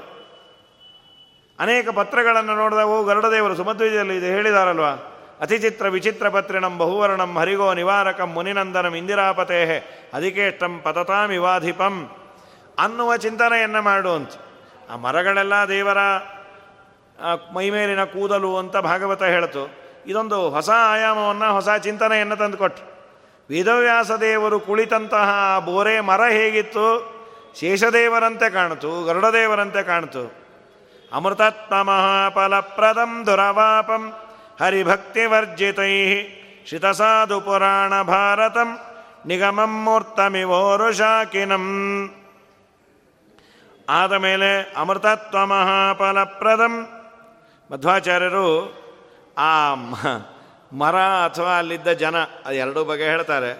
Speaker 1: ಅನೇಕ ಪತ್ರಗಳನ್ನು ನೋಡಿದಾಗ, ಓ ಗರುಡದೇವರು ಸುಮಧ್ವಿಜಲ್ಲಿ ಇದು ಹೇಳಿದಾರಲ್ವಾ? ಅತಿಚಿತ್ರ ವಿಚಿತ್ರ ಪತ್ರಿಣಂ ಬಹುವರ್ಣಂ ಹರಿಗೋ ನಿವಾರಕಂ ಮುನಿನಂದನಂ ಇಂದಿರಾಪತೇಹೆ, ಅಧಿಕೇಷ್ಟಂ ಪತತಾಮಿವಾಧಿಪಂ ಅನ್ನುವ ಚಿಂತನೆಯನ್ನು ಮಾಡು ಅಂತ. ಆ ಮರಗಳೆಲ್ಲ ದೇವರ ಮೈಮೇಲಿನ ಕೂದಲು ಅಂತ ಭಾಗವತ ಹೇಳಿತು. ಇದೊಂದು ಹೊಸ ಆಯಾಮವನ್ನು, ಹೊಸ ಚಿಂತನೆಯನ್ನು ತಂದುಕೊಟ್ಟು ವೇದವ್ಯಾಸ ದೇವರು ಕುಳಿತಂತಹ ಬೋರೆ ಮರ ಹೇಗಿತ್ತು? ಶೇಷದೇವರಂತೆ ಕಾಣಿತು, ಗರುಡದೇವರಂತೆ ಕಾಣಿತು. ಅಮೃತತ್ವ ಮಹಾಫಲಪ್ರದಂ ದುರವಾಪಂ ಹರಿಭಕ್ತಿವರ್ಜಿತೈ ಶಿತಸಾಧು ಪುರಾಣ ಭಾರತಂ ನಿಗಮಂ ಮೂರ್ತಮಿವೋರುಷಾಕಿನಂ ಆದ ಮೇಲೆ ಅಮೃತತ್ವ ಮಹಾಫಲಪ್ರದಂ. ಮಧ್ವಾಚಾರ್ಯರು ಆ ಮರ ಅಥವಾ ಅಲ್ಲಿದ್ದ ಜನ, ಅದು ಎರಡೂ ಬಗೆ ಹೇಳ್ತಾರೆ.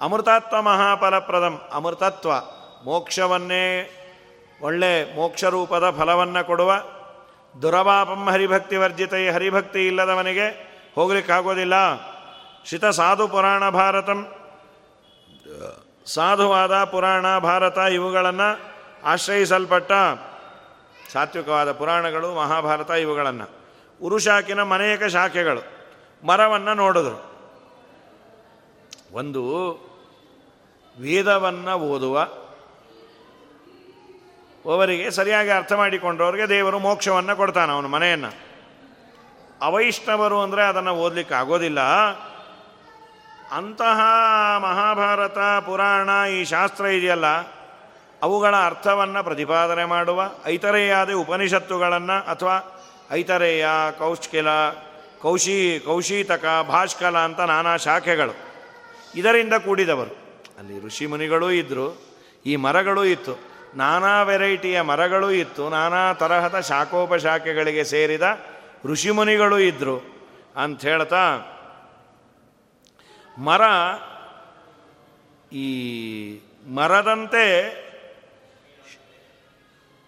Speaker 1: ಅಮೃತತ್ವ ಮಹಾಫಲಪ್ರದಂ, ಅಮೃತತ್ವ. ಮೋಕ್ಷವನ್ನೇ ಒಳ್ಳೆ ಮೋಕ್ಷರೂಪದ ಫಲವನ್ನು ಕೊಡುವ ದುರವಾಪಂ ಹರಿಭಕ್ತಿ ವರ್ಜಿತೈ, ಹರಿಭಕ್ತಿ ಇಲ್ಲದವನಿಗೆ ಹೋಗಲಿಕ್ಕಾಗೋದಿಲ್ಲ. ಶಿತ ಸಾಧು ಪುರಾಣ ಭಾರತಂ, ಸಾಧುವಾದ ಪುರಾಣ ಭಾರತ ಇವುಗಳನ್ನು ಆಶ್ರಯಿಸಲ್ಪಟ್ಟ ಸಾತ್ವಿಕವಾದ ಪುರಾಣಗಳು, ಮಹಾಭಾರತ ಇವುಗಳನ್ನು. ಉರುಶಾಕಿನ ಅನೇಕ ಶಾಖೆಗಳು ಮರವನ್ನು ನೋಡಿದ್ರು. ಒಂದು ವೇದವನ್ನು ಓದುವ ಅವರಿಗೆ ಸರಿಯಾಗಿ ಅರ್ಥ ಮಾಡಿಕೊಂಡವ್ರಿಗೆ ದೇವರು ಮೋಕ್ಷವನ್ನು ಕೊಡ್ತಾನೆ ಅವನು ಮನೆಯನ್ನು. ಅವೈಷ್ಣವರು ಅಂದರೆ ಅದನ್ನು ಓದಲಿಕ್ಕೆ ಆಗೋದಿಲ್ಲ. ಅಂತಹ ಮಹಾಭಾರತ, ಪುರಾಣ ಈ ಶಾಸ್ತ್ರ ಇದೆಯಲ್ಲ, ಅವುಗಳ ಅರ್ಥವನ್ನು ಪ್ರತಿಪಾದನೆ ಮಾಡುವ ಐತರೇಯಾದ ಉಪನಿಷತ್ತುಗಳನ್ನು ಅಥವಾ ಐತರೇಯ, ಕೌಶ್ಕಿಲ, ಕೌಶಿ, ಕೌಶೀತಕ, ಭಾಷ್ಕಲ ಅಂತ ನಾನಾ ಶಾಖೆಗಳು. ಇದರಿಂದ ಕೂಡಿದವರು. ಅಲ್ಲಿ ಋಷಿ ಮುನಿಗಳೂ ಇದ್ದರು ಈ ಮರಗಳೂ ಇತ್ತು. ನಾನಾ ವೆರೈಟಿಯ ಮರಗಳು ಇತ್ತು, ನಾನಾ ತರಹದ ಶಾಖೋಪಶಾಖೆಗಳಿಗೆ ಸೇರಿದ ಋಷಿಮುನಿಗಳು ಇದ್ದರು ಅಂತ ಹೇಳ್ತಾ, ಮರ ಈ ಮರದಂತೆ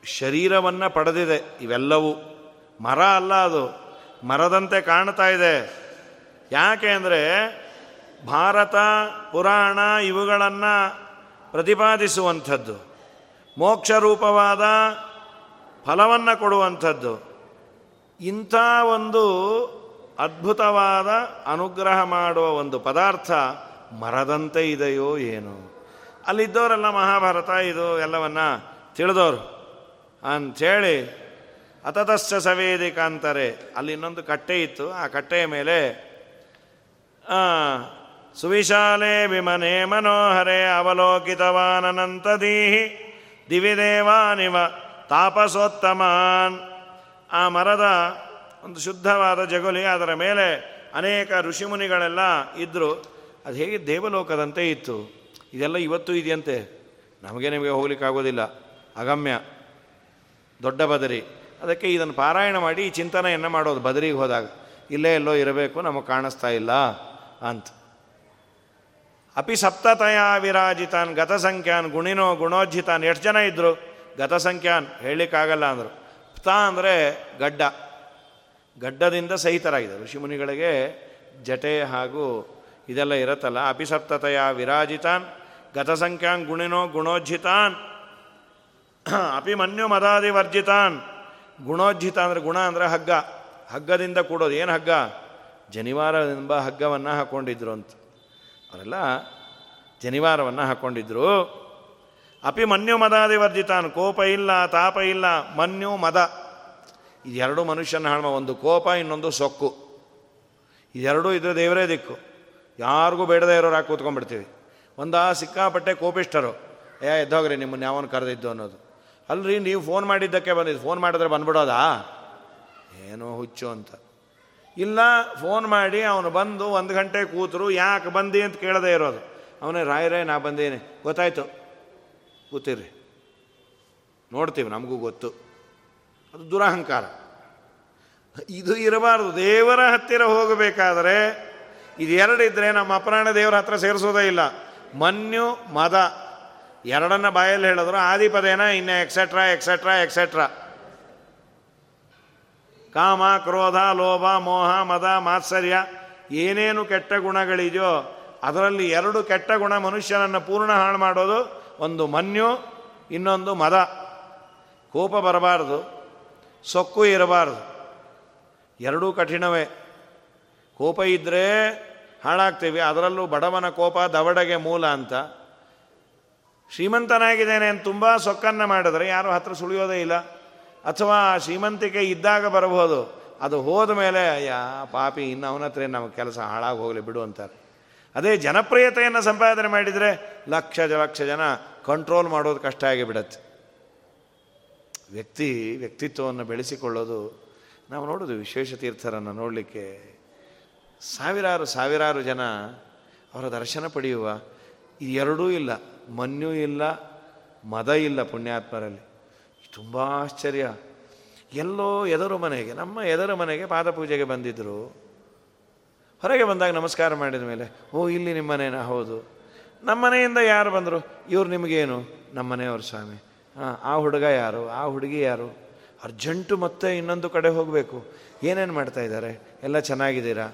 Speaker 1: ಶರೀರವನ್ನು ಪಡೆದಿದೆ ಇವೆಲ್ಲವೂ. ಮರ ಅಲ್ಲ ಅದು, ಮರದಂತೆ ಕಾಣ್ತಾ ಇದೆ. ಯಾಕೆ ಅಂದರೆ ಭಾರತ, ಪುರಾಣ ಇವುಗಳನ್ನು ಪ್ರತಿಪಾದಿಸುವಂಥದ್ದು. ಮೋಕ್ಷ ರೂಪವಾದ ಫಲವನ್ನು ಕೊಡುವಂಥದ್ದು. ಇಂಥ ಒಂದು ಅದ್ಭುತವಾದ ಅನುಗ್ರಹ ಮಾಡುವ ಒಂದು ಪದಾರ್ಥ ಮರದಂತೆ ಇದೆಯೋ ಏನು. ಅಲ್ಲಿದ್ದವರೆಲ್ಲ ಮಹಾಭಾರತ ಇದು ಎಲ್ಲವನ್ನ ತಿಳಿದವರು. ಅಂಥೇಳಿ ಅತತಶ್ಚ ಸವೇದಿಕ ಅಂತಾರೆ. ಅಲ್ಲಿ ಇನ್ನೊಂದು ಕಟ್ಟೆ ಇತ್ತು. ಆ ಕಟ್ಟೆಯ ಮೇಲೆ ಸುವಿಶಾಲೆ ವಿಮನೆ ಮನೋಹರೆ ಅವಲೋಕಿತವಾನನಂತದೀಹಿ ದಿವಿದೇವಾನಿವ ತಾಪಸೋತ್ತಮಾನ್. ಆ ಮರದ ಒಂದು ಶುದ್ಧವಾದ ಜಗುಲಿ, ಅದರ ಮೇಲೆ ಅನೇಕ ಋಷಿಮುನಿಗಳೆಲ್ಲ ಇದ್ದರು ಅದು ಹೇಗೆ ದೇವಲೋಕದಂತೆ ಇತ್ತು? ಇದೆಲ್ಲ ಇವತ್ತು ಇದೆಯಂತೆ. ನಮಗೆ ನಿಮಗೆ ಹೋಗ್ಲಿಕ್ಕಾಗೋದಿಲ್ಲ. ಅಗಮ್ಯ. ದೊಡ್ಡ ಬದರಿ. ಅದಕ್ಕೆ ಇದನ್ನು ಪಾರಾಯಣ ಮಾಡಿ ಈ ಚಿಂತನೆಯನ್ನು ಮಾಡೋದು. ಬದರಿಗೆ ಹೋದಾಗ ಇಲ್ಲೇ ಎಲ್ಲೋ ಇರಬೇಕು, ನಮಗೆ ಕಾಣಿಸ್ತಾ ಇಲ್ಲ ಅಂತ. ಅಪಿ ಸಪ್ತತಯ ವಿರಾಜಿತಾನ್, ಗತಸಂಖ್ಯಾನ್, ಗುಣಿನೋ ಗುಣೋಜ್ಜಿತಾನ್, ಎಷ್ಟು ಜನ ಇದ್ದರು ಗತಸಂಖ್ಯಾನ್ ಹೇಳಲಿಕ್ಕಾಗಲ್ಲ ಅಂದರು. ಪ್ತ ಅಂದರೆ ಗಡ್ಡ. ಗಡ್ಡದಿಂದ ಸಹಿತರಾಗಿದೆ ಋಷಿಮುನಿಗಳಿಗೆ ಜಟೆ ಹಾಗೂ ಇದೆಲ್ಲ ಇರುತ್ತಲ್ಲ. ಅಪಿಸಪ್ತತೆಯ ವಿರಾಜಿತಾನ್, ಗತಸಂಖ್ಯಾನ್, ಗುಣಿನೋ ಗುಣೋಜ್ಜಿತಾನ್ ಅಪಿಮನ್ಯು ಮದಾದಿ ವರ್ಜಿತಾನ್. ಗುಣೋಜ್ಜಿತ ಅಂದರೆ ಗುಣ ಅಂದರೆ ಹಗ್ಗ. ಹಗ್ಗದಿಂದ ಕೂಡೋದು. ಏನು ಹಗ್ಗ? ಜನಿವಾರ ಎಂಬ ಹಗ್ಗವನ್ನು ಹಾಕ್ಕೊಂಡಿದ್ರು ಅಂತ. ಅವರೆಲ್ಲ ಜನಿವಾರವನ್ನು ಹಾಕ್ಕೊಂಡಿದ್ರು ಅಪಿ ಮನ್ಯು ಮದಾದಿ ವರ್ಜಿತಾನ್, ಕೋಪ ಇಲ್ಲ, ತಾಪ ಇಲ್ಲ, ಮನ್ಯು ಮದ. ಇದೆರಡು ಮನುಷ್ಯನ ಹಾಳ್ಮ, ಒಂದು ಕೋಪ, ಇನ್ನೊಂದು ಸೊಕ್ಕು. ಇದೆರಡೂ ಇದ್ರೆ ದೇವರೇ ದಿಕ್ಕು. ಯಾರಿಗೂ ಬೇಡದೇ ಇರೋರು ಹಾಕಿ ಕೂತ್ಕೊಂಡ್ಬಿಡ್ತೀವಿ. ಒಂದು ಸಿಕ್ಕಾಪಟ್ಟೆ ಕೋಪಿಷ್ಟರು ಏ, ಎದ್ದೋಗ್ರಿ, ನಿಮ್ಮನ್ನು ಯಾವನು ಕರೆದಿದ್ದು ಅನ್ನೋದು. ಅಲ್ರಿ, ನೀವು ಫೋನ್ ಮಾಡಿದ್ದಕ್ಕೆ ಬಂದಿದ್ದು. ಫೋನ್ ಮಾಡಿದ್ರೆ ಬಂದ್ಬಿಡೋದಾ? ಏನೋ ಹುಚ್ಚು ಅಂತ. ಇಲ್ಲ ಫೋನ್ ಮಾಡಿ, ಅವನು ಬಂದು ಒಂದು ಗಂಟೆ ಕೂತರು, ಯಾಕೆ ಬಂದಿ ಅಂತ ಕೇಳದೇ ಇರೋದು. ಅವನೇ ರಾಯರೇ ನಾ ಬಂದೇನೆ. ಗೊತ್ತಾಯ್ತು? ಕೂತಿರ್ರಿ. ನೋಡ್ತೀವಿ, ನಮಗೂ ಗೊತ್ತು. ಅದು ದುರಹಂಕಾರ. ಇದು ಇರಬಾರ್ದು. ದೇವರ ಹತ್ತಿರ ಹೋಗಬೇಕಾದರೆ ಇದು ಎರಡಿದ್ರೆ ನಮ್ಮ ಅಪರಾಣ ದೇವರ ಹತ್ರ ಸೇರಿಸೋದೇ ಇಲ್ಲ. ಮನ್ಯು, ಮದ. ಎರಡನ್ನ ಬಾಯಲ್ಲಿ ಹೇಳಿದ್ರು, ಆದಿಪದೇನ, ಇನ್ನು ಎಕ್ಸೆಟ್ರಾ ಎಕ್ಸೆಟ್ರಾ ಎಕ್ಸೆಟ್ರಾ ಕಾಮ, ಕ್ರೋಧ, ಲೋಭ, ಮೋಹ, ಮದ, ಮಾತ್ಸರ್ಯ ಏನೇನು ಕೆಟ್ಟ ಗುಣಗಳಿದೆಯೋ ಅದರಲ್ಲಿ ಎರಡು ಕೆಟ್ಟ ಗುಣ ಮನುಷ್ಯನನ್ನು ಪೂರ್ಣ ಹಾಳು ಮಾಡೋದು ಒಂದು ಮನ್ಯು, ಇನ್ನೊಂದು ಮದ. ಕೋಪ ಬರಬಾರ್ದು, ಸೊಕ್ಕು ಇರಬಾರ್ದು. ಎರಡೂ ಕಠಿಣವೇ. ಕೋಪ ಇದ್ದರೆ ಹಾಳಾಗ್ತೀವಿ, ಅದರಲ್ಲೂ ಬಡವನ ಕೋಪ ದವಡಗೆ ಮೂಲ ಅಂತ. ಶ್ರೀಮಂತನಾಗಿದ್ದೇನೆ ಅಂತ ತುಂಬ ಸೊಕ್ಕನ್ನು ಮಾಡಿದ್ರೆ ಯಾರು ಹತ್ರ ಸುಳಿಯೋದೇ ಇಲ್ಲ. ಅಥವಾ ಶ್ರೀಮಂತಿಕೆ ಇದ್ದಾಗ ಬರಬಹುದು. ಅದು ಹೋದ ಮೇಲೆ, ಅಯ್ಯ, ಪಾಪಿ, ಇನ್ನು ಅವನ ಹತ್ರ ನಮ್ಮ ಕೆಲಸ ಹಾಳಾಗಿ ಹೋಗಲಿ ಬಿಡು ಅಂತಾರೆ. ಅದೇ ಜನಪ್ರಿಯತೆಯನ್ನು ಸಂಪಾದನೆ ಮಾಡಿದರೆ ಲಕ್ಷ ಲಕ್ಷ ಜನ ಕಂಟ್ರೋಲ್ ಮಾಡೋದು ಕಷ್ಟ ಆಗಿಬಿಡತ್ತೆ. ವ್ಯಕ್ತಿ ವ್ಯಕ್ತಿತ್ವವನ್ನು ಬೆಳೆಸಿಕೊಳ್ಳೋದು, ನಾವು ನೋಡೋದು ವಿಶೇಷ ತೀರ್ಥರನ್ನು ನೋಡಲಿಕ್ಕೆ ಸಾವಿರಾರು ಸಾವಿರಾರು ಜನ ಅವರ ದರ್ಶನ ಪಡೆಯುವ ಎರಡೂ ಇಲ್ಲ, ಮನ್ಯೂ ಇಲ್ಲ, ಮದ ಇಲ್ಲ ಪುಣ್ಯಾತ್ಮರಲ್ಲಿ. ತುಂಬ ಆಶ್ಚರ್ಯ. ಎಲ್ಲೋ ಎದರು ಮನೆಗೆ, ನಮ್ಮ ಎದರು ಮನೆಗೆ ಪಾದಪೂಜೆಗೆ ಬಂದಿದ್ದರು ಹೊರಗೆ ಬಂದಾಗ ನಮಸ್ಕಾರ ಮಾಡಿದ ಮೇಲೆ, ಓ, ಇಲ್ಲಿ ನಿಮ್ಮ ಮನೇನ? ಹೌದು. ನಮ್ಮ ಮನೆಯಿಂದ ಯಾರು ಬಂದರು? ಇವ್ರು ನಿಮಗೇನು? ನಮ್ಮ ಮನೆಯವ್ರ ಸ್ವಾಮಿ. ಹಾಂ, ಆ ಹುಡುಗ ಯಾರು? ಆ ಹುಡುಗಿ ಯಾರು? ಅರ್ಜೆಂಟು ಮತ್ತೆ ಇನ್ನೊಂದು ಕಡೆ ಹೋಗಬೇಕು. ಏನೇನು ಮಾಡ್ತಾ ಇದ್ದಾರೆ ಎಲ್ಲ ಚೆನ್ನಾಗಿದ್ದೀರಾ?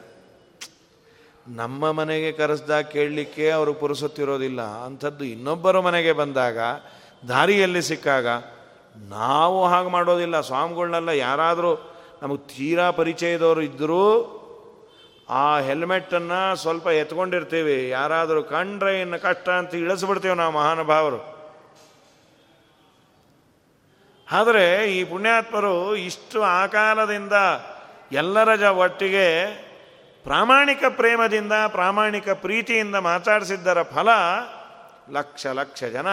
Speaker 1: ನಮ್ಮ ಮನೆಗೆ ಕರೆಸ್ದಾಗ ಕೇಳಲಿಕ್ಕೆ ಅವರು ಪುರುಸುತ್ತಿರೋದಿಲ್ಲ. ಅಂಥದ್ದು ಇನ್ನೊಬ್ಬರ ಮನೆಗೆ ಬಂದಾಗ, ದಾರಿಯಲ್ಲಿ ಸಿಕ್ಕಾಗ ನಾವು ಹಾಗೆ ಮಾಡೋದಿಲ್ಲ. ಸ್ವಾಮಿಗಳನ್ನೆಲ್ಲ ಯಾರಾದರೂ ನಮಗೆ ತೀರಾ ಪರಿಚಯದವರು ಇದ್ದರೂ ಆ ಹೆಲ್ಮೆಟ್ಟನ್ನು ಸ್ವಲ್ಪ ಎತ್ಕೊಂಡಿರ್ತೀವಿ. ಯಾರಾದರೂ ಕಂಡ್ರೆ ಇನ್ನು ಕಷ್ಟ ಅಂತ ಇಳಿಸ್ಬಿಡ್ತೇವೆ ನಾವು ಮಹಾನುಭಾವರು. ಆದರೆ ಈ ಪುಣ್ಯಾತ್ಮರು ಇಷ್ಟು ಆಕಾರದಿಂದ ಎಲ್ಲರ ಜ ಒಟ್ಟಿಗೆ ಪ್ರಾಮಾಣಿಕ ಪ್ರೇಮದಿಂದ, ಪ್ರಾಮಾಣಿಕ ಪ್ರೀತಿಯಿಂದ ಮಾತಾಡಿಸಿದ್ದರ ಫಲ ಲಕ್ಷ ಲಕ್ಷ ಜನ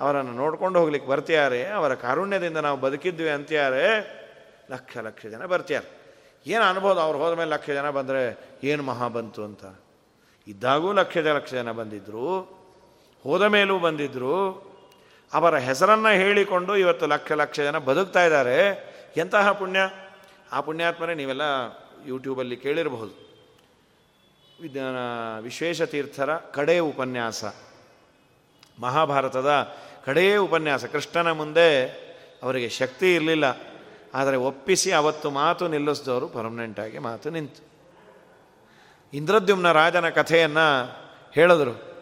Speaker 1: ಅವರನ್ನು ನೋಡ್ಕೊಂಡು ಹೋಗ್ಲಿಕ್ಕೆ ಬರ್ತಿಯಾರೆ, ಅವರ ಕಾರುಣ್ಯದಿಂದ ನಾವು ಬದುಕಿದ್ವಿ ಅಂತ್ಯಾರೆ, ಲಕ್ಷ ಲಕ್ಷ ಜನ ಬರ್ತಿಯಾರೆ. ಏನು ಅನ್ಬೋದು ಅವ್ರು ಹೋದ ಮೇಲೆ ಲಕ್ಷ ಜನ ಬಂದರೆ ಏನು ಮಹಾ ಬಂತು ಅಂತ. ಇದ್ದಾಗೂ ಲಕ್ಷ ಲಕ್ಷ ಜನ ಬಂದಿದ್ದರು ಹೋದ ಮೇಲೂ ಬಂದಿದ್ದರು ಅವರ ಹೆಸರನ್ನು ಹೇಳಿಕೊಂಡು ಇವತ್ತು ಲಕ್ಷ ಲಕ್ಷ ಜನ ಬದುಕ್ತಾ ಇದ್ದಾರೆ. ಎಂತಹ ಪುಣ್ಯ? ಆ ಪುಣ್ಯಾತ್ಮರೇ ನೀವೆಲ್ಲ ಯೂಟ್ಯೂಬಲ್ಲಿ ಕೇಳಿರಬಹುದು. ವಿಜ್ಞಾನ ವಿಶ್ವೇಶತೀರ್ಥರ ಕಡೆ ಉಪನ್ಯಾಸ. ಮಹಾಭಾರತದ ಕಡೆಯೇ ಉಪನ್ಯಾಸ. ಕೃಷ್ಣನ ಮುಂದೆ ಅವರಿಗೆ ಶಕ್ತಿ ಇರಲಿಲ್ಲ. ಆದರೆ ಒಪ್ಪಿಸಿ ಅವತ್ತು ಮಾತು ನಿಲ್ಲಿಸಿದವರು ಪರ್ಮನೆಂಟಾಗಿ ಮಾತು ನಿಂತು. ಇಂದ್ರದ್ಯುಮ್ನ ರಾಜನ ಕಥೆಯನ್ನು ಹೇಳಿದರು.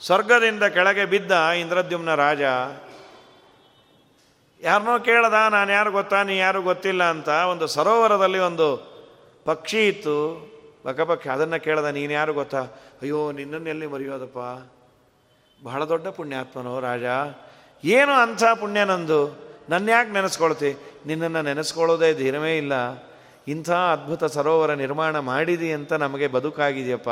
Speaker 1: ಸ್ವರ್ಗದಿಂದ ಕೆಳಗೆ ಬಿದ್ದ ಇಂದ್ರದ್ಯುಮ್ನ ರಾಜ ಯಾರನ್ನೋ ಕೇಳ್ದ, ನಾನು ಯಾರು ಗೊತ್ತಾ, ನೀ ಯಾರು ಗೊತ್ತಿಲ್ಲ ಅಂತ ಒಂದು ಸರೋವರದಲ್ಲಿ ಒಂದು ಪಕ್ಷಿ ಇತ್ತು. ಬಕಪಕ್ಷಿ ಅದನ್ನು ಕೇಳ್ದ, ನೀನು ಯಾರು ಗೊತ್ತಾ? ಅಯ್ಯೋ, ನಿನ್ನನ್ನೆಲ್ಲಿ ಮರೆಯೋದಪ್ಪ? ಬಹಳ ದೊಡ್ಡ ಪುಣ್ಯಾತ್ಮನೋ ರಾಜ. ಏನು ಅಂಥ ಪುಣ್ಯ ನಂದು? ನನ್ನ ಯಾಕೆ ನೆನೆಸ್ಕೊಳ್ತಿ? ನಿನ್ನನ್ನು ನೆನೆಸ್ಕೊಳ್ಳೋದೇ ಧೀರವೇ ಇಲ್ಲ. ಇಂಥ ಅದ್ಭುತ ಸರೋವರ ನಿರ್ಮಾಣ ಮಾಡಿದಿ ಅಂತ ನಮಗೆ ಬದುಕಾಗಿದೆಯಪ್ಪ.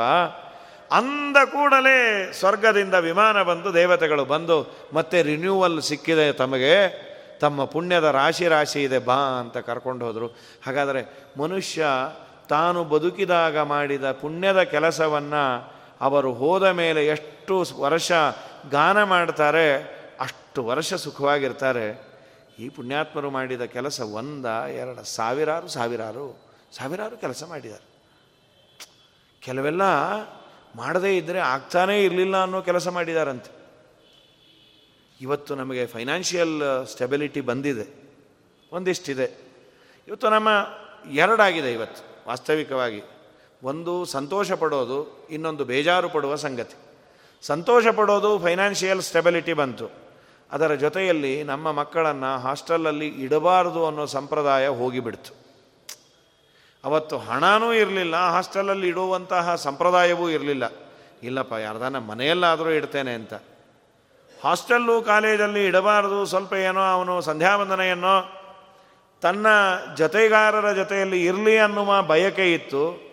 Speaker 1: ಅಂದ ಕೂಡಲೇ ಸ್ವರ್ಗದಿಂದ ವಿಮಾನ ಬಂದು ದೇವತೆಗಳು ಬಂದು ಮತ್ತೆ ರಿನ್ಯೂವಲ್ ಸಿಕ್ಕಿದೆ ತಮಗೆ. ತಮ್ಮ ಪುಣ್ಯದ ರಾಶಿ ರಾಶಿ ಇದೆ, ಬಾ ಅಂತ ಕರ್ಕೊಂಡು ಹೋದರು. ಹಾಗಾದರೆ ಮನುಷ್ಯ ತಾನು ಬದುಕಿದಾಗ ಮಾಡಿದ ಪುಣ್ಯದ ಕೆಲಸವನ್ನು ಅವರು ಹೋದ ಮೇಲೆ ಎಷ್ಟು ವರ್ಷ ಗಾನ ಮಾಡ್ತಾರೆ, ಅಷ್ಟು ವರ್ಷ ಸುಖವಾಗಿರ್ತಾರೆ. ಈ ಪುಣ್ಯಾತ್ಮರು ಮಾಡಿದ ಕೆಲಸ ಒಂದ, ಎರಡು, ಸಾವಿರಾರು ಸಾವಿರಾರು ಸಾವಿರಾರು ಕೆಲಸ ಮಾಡಿದ್ದಾರೆ. ಕೆಲವೆಲ್ಲ ಮಾಡದೇ ಇದ್ದರೆ ಆಗ್ತಾನೇ ಇರಲಿಲ್ಲ ಅನ್ನೋ ಕೆಲಸ ಮಾಡಿದಾರಂತೆ. ಇವತ್ತು ನಮಗೆ ಫೈನಾನ್ಷಿಯಲ್ ಸ್ಟೆಬಿಲಿಟಿ ಬಂದಿದೆ, ಒಂದಿಷ್ಟಿದೆ. ಇವತ್ತು ನಮ್ಮ ಎರಡಾಗಿದೆ ಇವತ್ತು, ವಾಸ್ತವಿಕವಾಗಿ. ಒಂದು ಸಂತೋಷ ಪಡೋದು ಇನ್ನೊಂದು ಬೇಜಾರು ಪಡುವ ಸಂಗತಿ. ಸಂತೋಷ ಪಡೋದು ಫೈನಾನ್ಷಿಯಲ್ ಸ್ಟೆಬಿಲಿಟಿ ಬಂತು. ಅದರ ಜೊತೆಯಲ್ಲಿ ನಮ್ಮ ಮಕ್ಕಳನ್ನು ಹಾಸ್ಟೆಲಲ್ಲಿ ಇಡಬಾರದು ಅನ್ನೋ ಸಂಪ್ರದಾಯ ಹೋಗಿಬಿಡ್ತು. ಅವತ್ತು ಹಣನೂ ಇರಲಿಲ್ಲ, ಹಾಸ್ಟೆಲಲ್ಲಿ ಇಡುವಂತಹ ಸಂಪ್ರದಾಯವೂ ಇರಲಿಲ್ಲ. ಇಲ್ಲಪ್ಪ, ಯಾರ್ದಾನ ಮನೆಯಲ್ಲಾದರೂ ಇಡ್ತೇನೆ ಅಂತ. ಹಾಸ್ಟೆಲ್ಲು ಕಾಲೇಜಲ್ಲಿ ಇಡಬಾರದು, ಸ್ವಲ್ಪ ಏನೋ ಅವನು ಸಂಧ್ಯಾವಂದನೆಯನ್ನೋ, ತನ್ನ ಜೊತೆಗಾರರ ಜೊತೆಯಲ್ಲಿ ಇರಲಿ ಅನ್ನುವ ಬಯಕೆ ಇತ್ತು.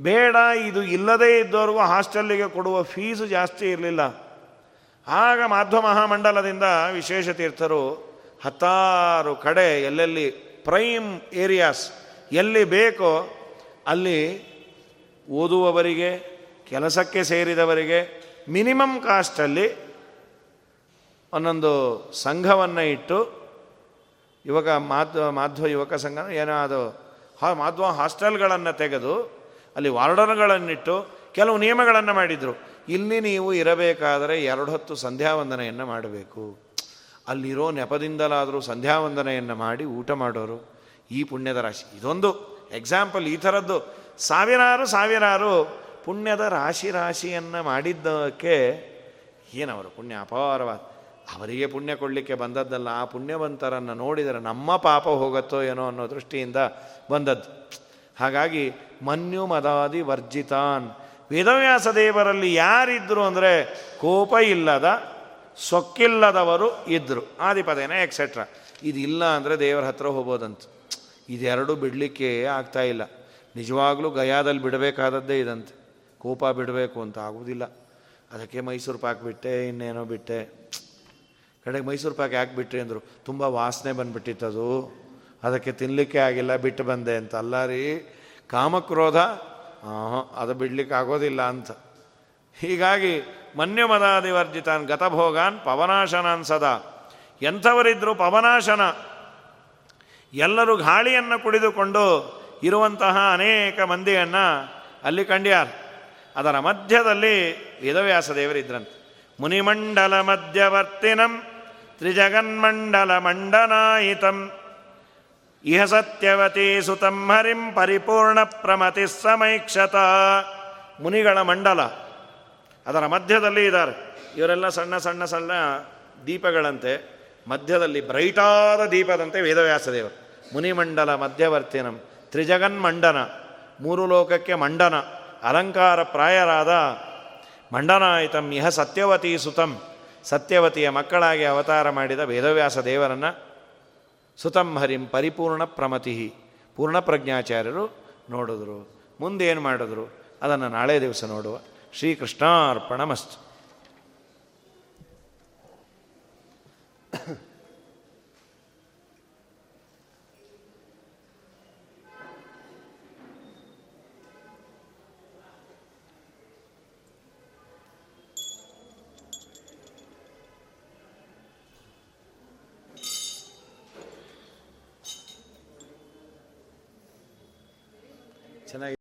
Speaker 1: ಬೇಡ, ಇದು ಇಲ್ಲದೇ ಇದ್ದವ್ರಿಗೂ ಹಾಸ್ಟೆಲ್ಲಿಗೆ ಕೊಡುವ ಫೀಸು ಜಾಸ್ತಿ ಇರಲಿಲ್ಲ. ಆಗ ಮಾಧ್ವ ಮಹಾಮಂಡಲದಿಂದ ವಿಶೇಷ ತೀರ್ಥರು ಹತ್ತಾರು ಕಡೆ ಎಲ್ಲೆಲ್ಲಿ ಪ್ರೈಮ್ ಏರಿಯಾಸ್ ಎಲ್ಲಿ ಬೇಕೋ ಅಲ್ಲಿ ಓದುವವರಿಗೆ, ಕೆಲಸಕ್ಕೆ ಸೇರಿದವರಿಗೆ ಮಿನಿಮಮ್ ಕಾಸ್ಟಲ್ಲಿ ಒಂದೊಂದು ಸಂಘವನ್ನು ಇಟ್ಟು ಯುವಕ ಮಾಧ್ವ ಮಾಧ್ವ ಯುವಕ ಸಂಘ ಏನೋ ಅದು, ಹಾ, ಮಾಧ್ವ ಹಾಸ್ಟೆಲ್ಗಳನ್ನು ತೆಗೆದು ಅಲ್ಲಿ ವಾರ್ಡನ್ಗಳನ್ನಿಟ್ಟು ಕೆಲವು ನಿಯಮಗಳನ್ನು ಮಾಡಿದರು. ಇಲ್ಲಿ ನೀವು ಇರಬೇಕಾದರೆ ಎರಡು ಹೊತ್ತು ಸಂಧ್ಯಾವಂದನೆಯನ್ನು ಮಾಡಬೇಕು. ಅಲ್ಲಿರೋ ನೆಪದಿಂದಲಾದರೂ ಸಂಧ್ಯಾವಂದನೆಯನ್ನು ಮಾಡಿ ಊಟ ಮಾಡೋರು ಈ ಪುಣ್ಯದ ರಾಶಿ. ಇದೊಂದು ಎಕ್ಸಾಂಪಲ್ ಈ ಥರದ್ದು. ಸಾವಿರಾರು ಸಾವಿರಾರು ಪುಣ್ಯದ ರಾಶಿ ರಾಶಿಯನ್ನು ಮಾಡಿದ್ದಕ್ಕೆ ಏನವರು ಪುಣ್ಯ ಅಪಾರವಾದ. ಅವರಿಗೆ ಪುಣ್ಯ ಕೊಡಲಿಕ್ಕೆ ಬಂದದ್ದಲ್ಲ. ಆ ಪುಣ್ಯವಂತರನ್ನು ನೋಡಿದರೆ ನಮ್ಮ ಪಾಪ ಹೋಗುತ್ತೋ ಏನೋ ಅನ್ನೋ ದೃಷ್ಟಿಯಿಂದ ಬಂದದ್ದು. ಹಾಗಾಗಿ ಮನ್ಯು ಮದಾದಿ ವರ್ಜಿತಾನ್. ವೇದವ್ಯಾಸ ದೇವರಲ್ಲಿ ಯಾರಿದ್ದರು ಅಂದರೆ ಕೋಪ ಇಲ್ಲದ, ಸೊಕ್ಕಿಲ್ಲದವರು ಇದ್ದರು ಆದಿಪದೇನ ಎಕ್ಸೆಟ್ರಾ ಇದಿಲ್ಲ ಅಂದರೆ ದೇವರ ಹತ್ರ ಹೋಗೋದಂತ ಇದೆರಡು ಬಿಡಲಿಕ್ಕೆ ಆಗ್ತಾ ಇಲ್ಲ. ನಿಜವಾಗ್ಲೂ ಗಯಾದಲ್ಲಿ ಬಿಡಬೇಕಾದದ್ದೇ ಇದಂತೆ. ಕೋಪ ಬಿಡಬೇಕು ಅಂತ ಆಗೋದಿಲ್ಲ. ಅದಕ್ಕೆ ಮೈಸೂರು ಪಾಕ್ ಬಿಟ್ಟೆ, ಇನ್ನೇನೋ ಬಿಟ್ಟೆ. ಕಡೆಗೆ ಮೈಸೂರು ಪಾಕ್ ಯಾಕೆ ಬಿಟ್ರಿ ಅಂದರು. ತುಂಬ ವಾಸನೆ ಬಂದುಬಿಟ್ಟಿತ್ತದು. ಅದಕ್ಕೆ ತಿನ್ನಲಿಕ್ಕೆ ಆಗಿಲ್ಲ, ಬಿಟ್ಟು ಬಂದೆ ಅಂತ. ಅಲ್ಲ ರೀ ಕಾಮಕ್ರೋಧ ಅದು ಬಿಡ್ಲಿಕ್ಕೆ ಆಗೋದಿಲ್ಲ ಅಂತ. ಹೀಗಾಗಿ ಮನ್ಯಮದಾದಿವರ್ಜಿತಾನ್ ಗತಭೋಗಾನ್ ಪವನಾಶನ ಸದಾ. ಎಂಥವರಿದ್ದರೂ ಪವನಾಶನ. ಎಲ್ಲರೂ ಗಾಳಿಯನ್ನು ಕುಡಿದುಕೊಂಡು ಇರುವಂತಹ ಅನೇಕ ಮಂದಿಯನ್ನು ಅಲ್ಲಿ ಕಂಡ್ಯಾರ. ಅದರ ಮಧ್ಯದಲ್ಲಿ ವೇದವ್ಯಾಸ ದೇವರಿದ್ರಂತೆ. ಮುನಿಮಂಡಲ ಮಧ್ಯವರ್ತಿನಂ ತ್ರಿಜಗನ್ಮಂಡಲ ಮಂಡನಾಯಿತಂ. ಇಹ ಸತ್ಯವತಿ ಸುತಂ ಹರಿಂ ಪರಿಪೂರ್ಣ ಪ್ರಮತಿ ಸಮೈಕ್ಷತ ಮುನಿಗಳ ಮಂಡಲ, ಅದರ ಮಧ್ಯದಲ್ಲಿ ಇದ್ದಾರೆ. ಇವರೆಲ್ಲ ಸಣ್ಣ ಸಣ್ಣ ಸಣ್ಣ ದೀಪಗಳಂತೆ, ಮಧ್ಯದಲ್ಲಿ ಬ್ರೈಟಾದ ದೀಪದಂತೆ ವೇದವ್ಯಾಸದೇವರು ಮುನಿಮಂಡಲ ಮಧ್ಯವರ್ತಿನಂ ತ್ರಿಜಗನ್ಮಂಡನ ಮೂರು ಲೋಕಕ್ಕೆ ಮಂಡನ, ಅಲಂಕಾರ ಪ್ರಾಯರಾದ ಮಂಡನಾಯಿತಂ ಇಹ ಸತ್ಯವತಿ ಸುತಂ. ಸತ್ಯವತಿಯ ಮಕ್ಕಳಾಗಿ ಅವತಾರ ಮಾಡಿದ ವೇದವ್ಯಾಸ ದೇವರನ್ನು ಸುತಂ ಹರಿಂ ಪರಿಪೂರ್ಣ ಪ್ರಮತಿ. ಪೂರ್ಣ ಪ್ರಜ್ಞಾಚಾರ್ಯರು ನೋಡಿದ್ರು. ಮುಂದೇನು ಮಾಡಿದ್ರು? ಅದನ್ನು ನಾಳೆ ದಿವಸ ನೋಡುವ. ಶ್ರೀಕೃಷ್ಣಾರ್ಪಣಮಸ್ತು. ಚೆನ್ನಾಗಿ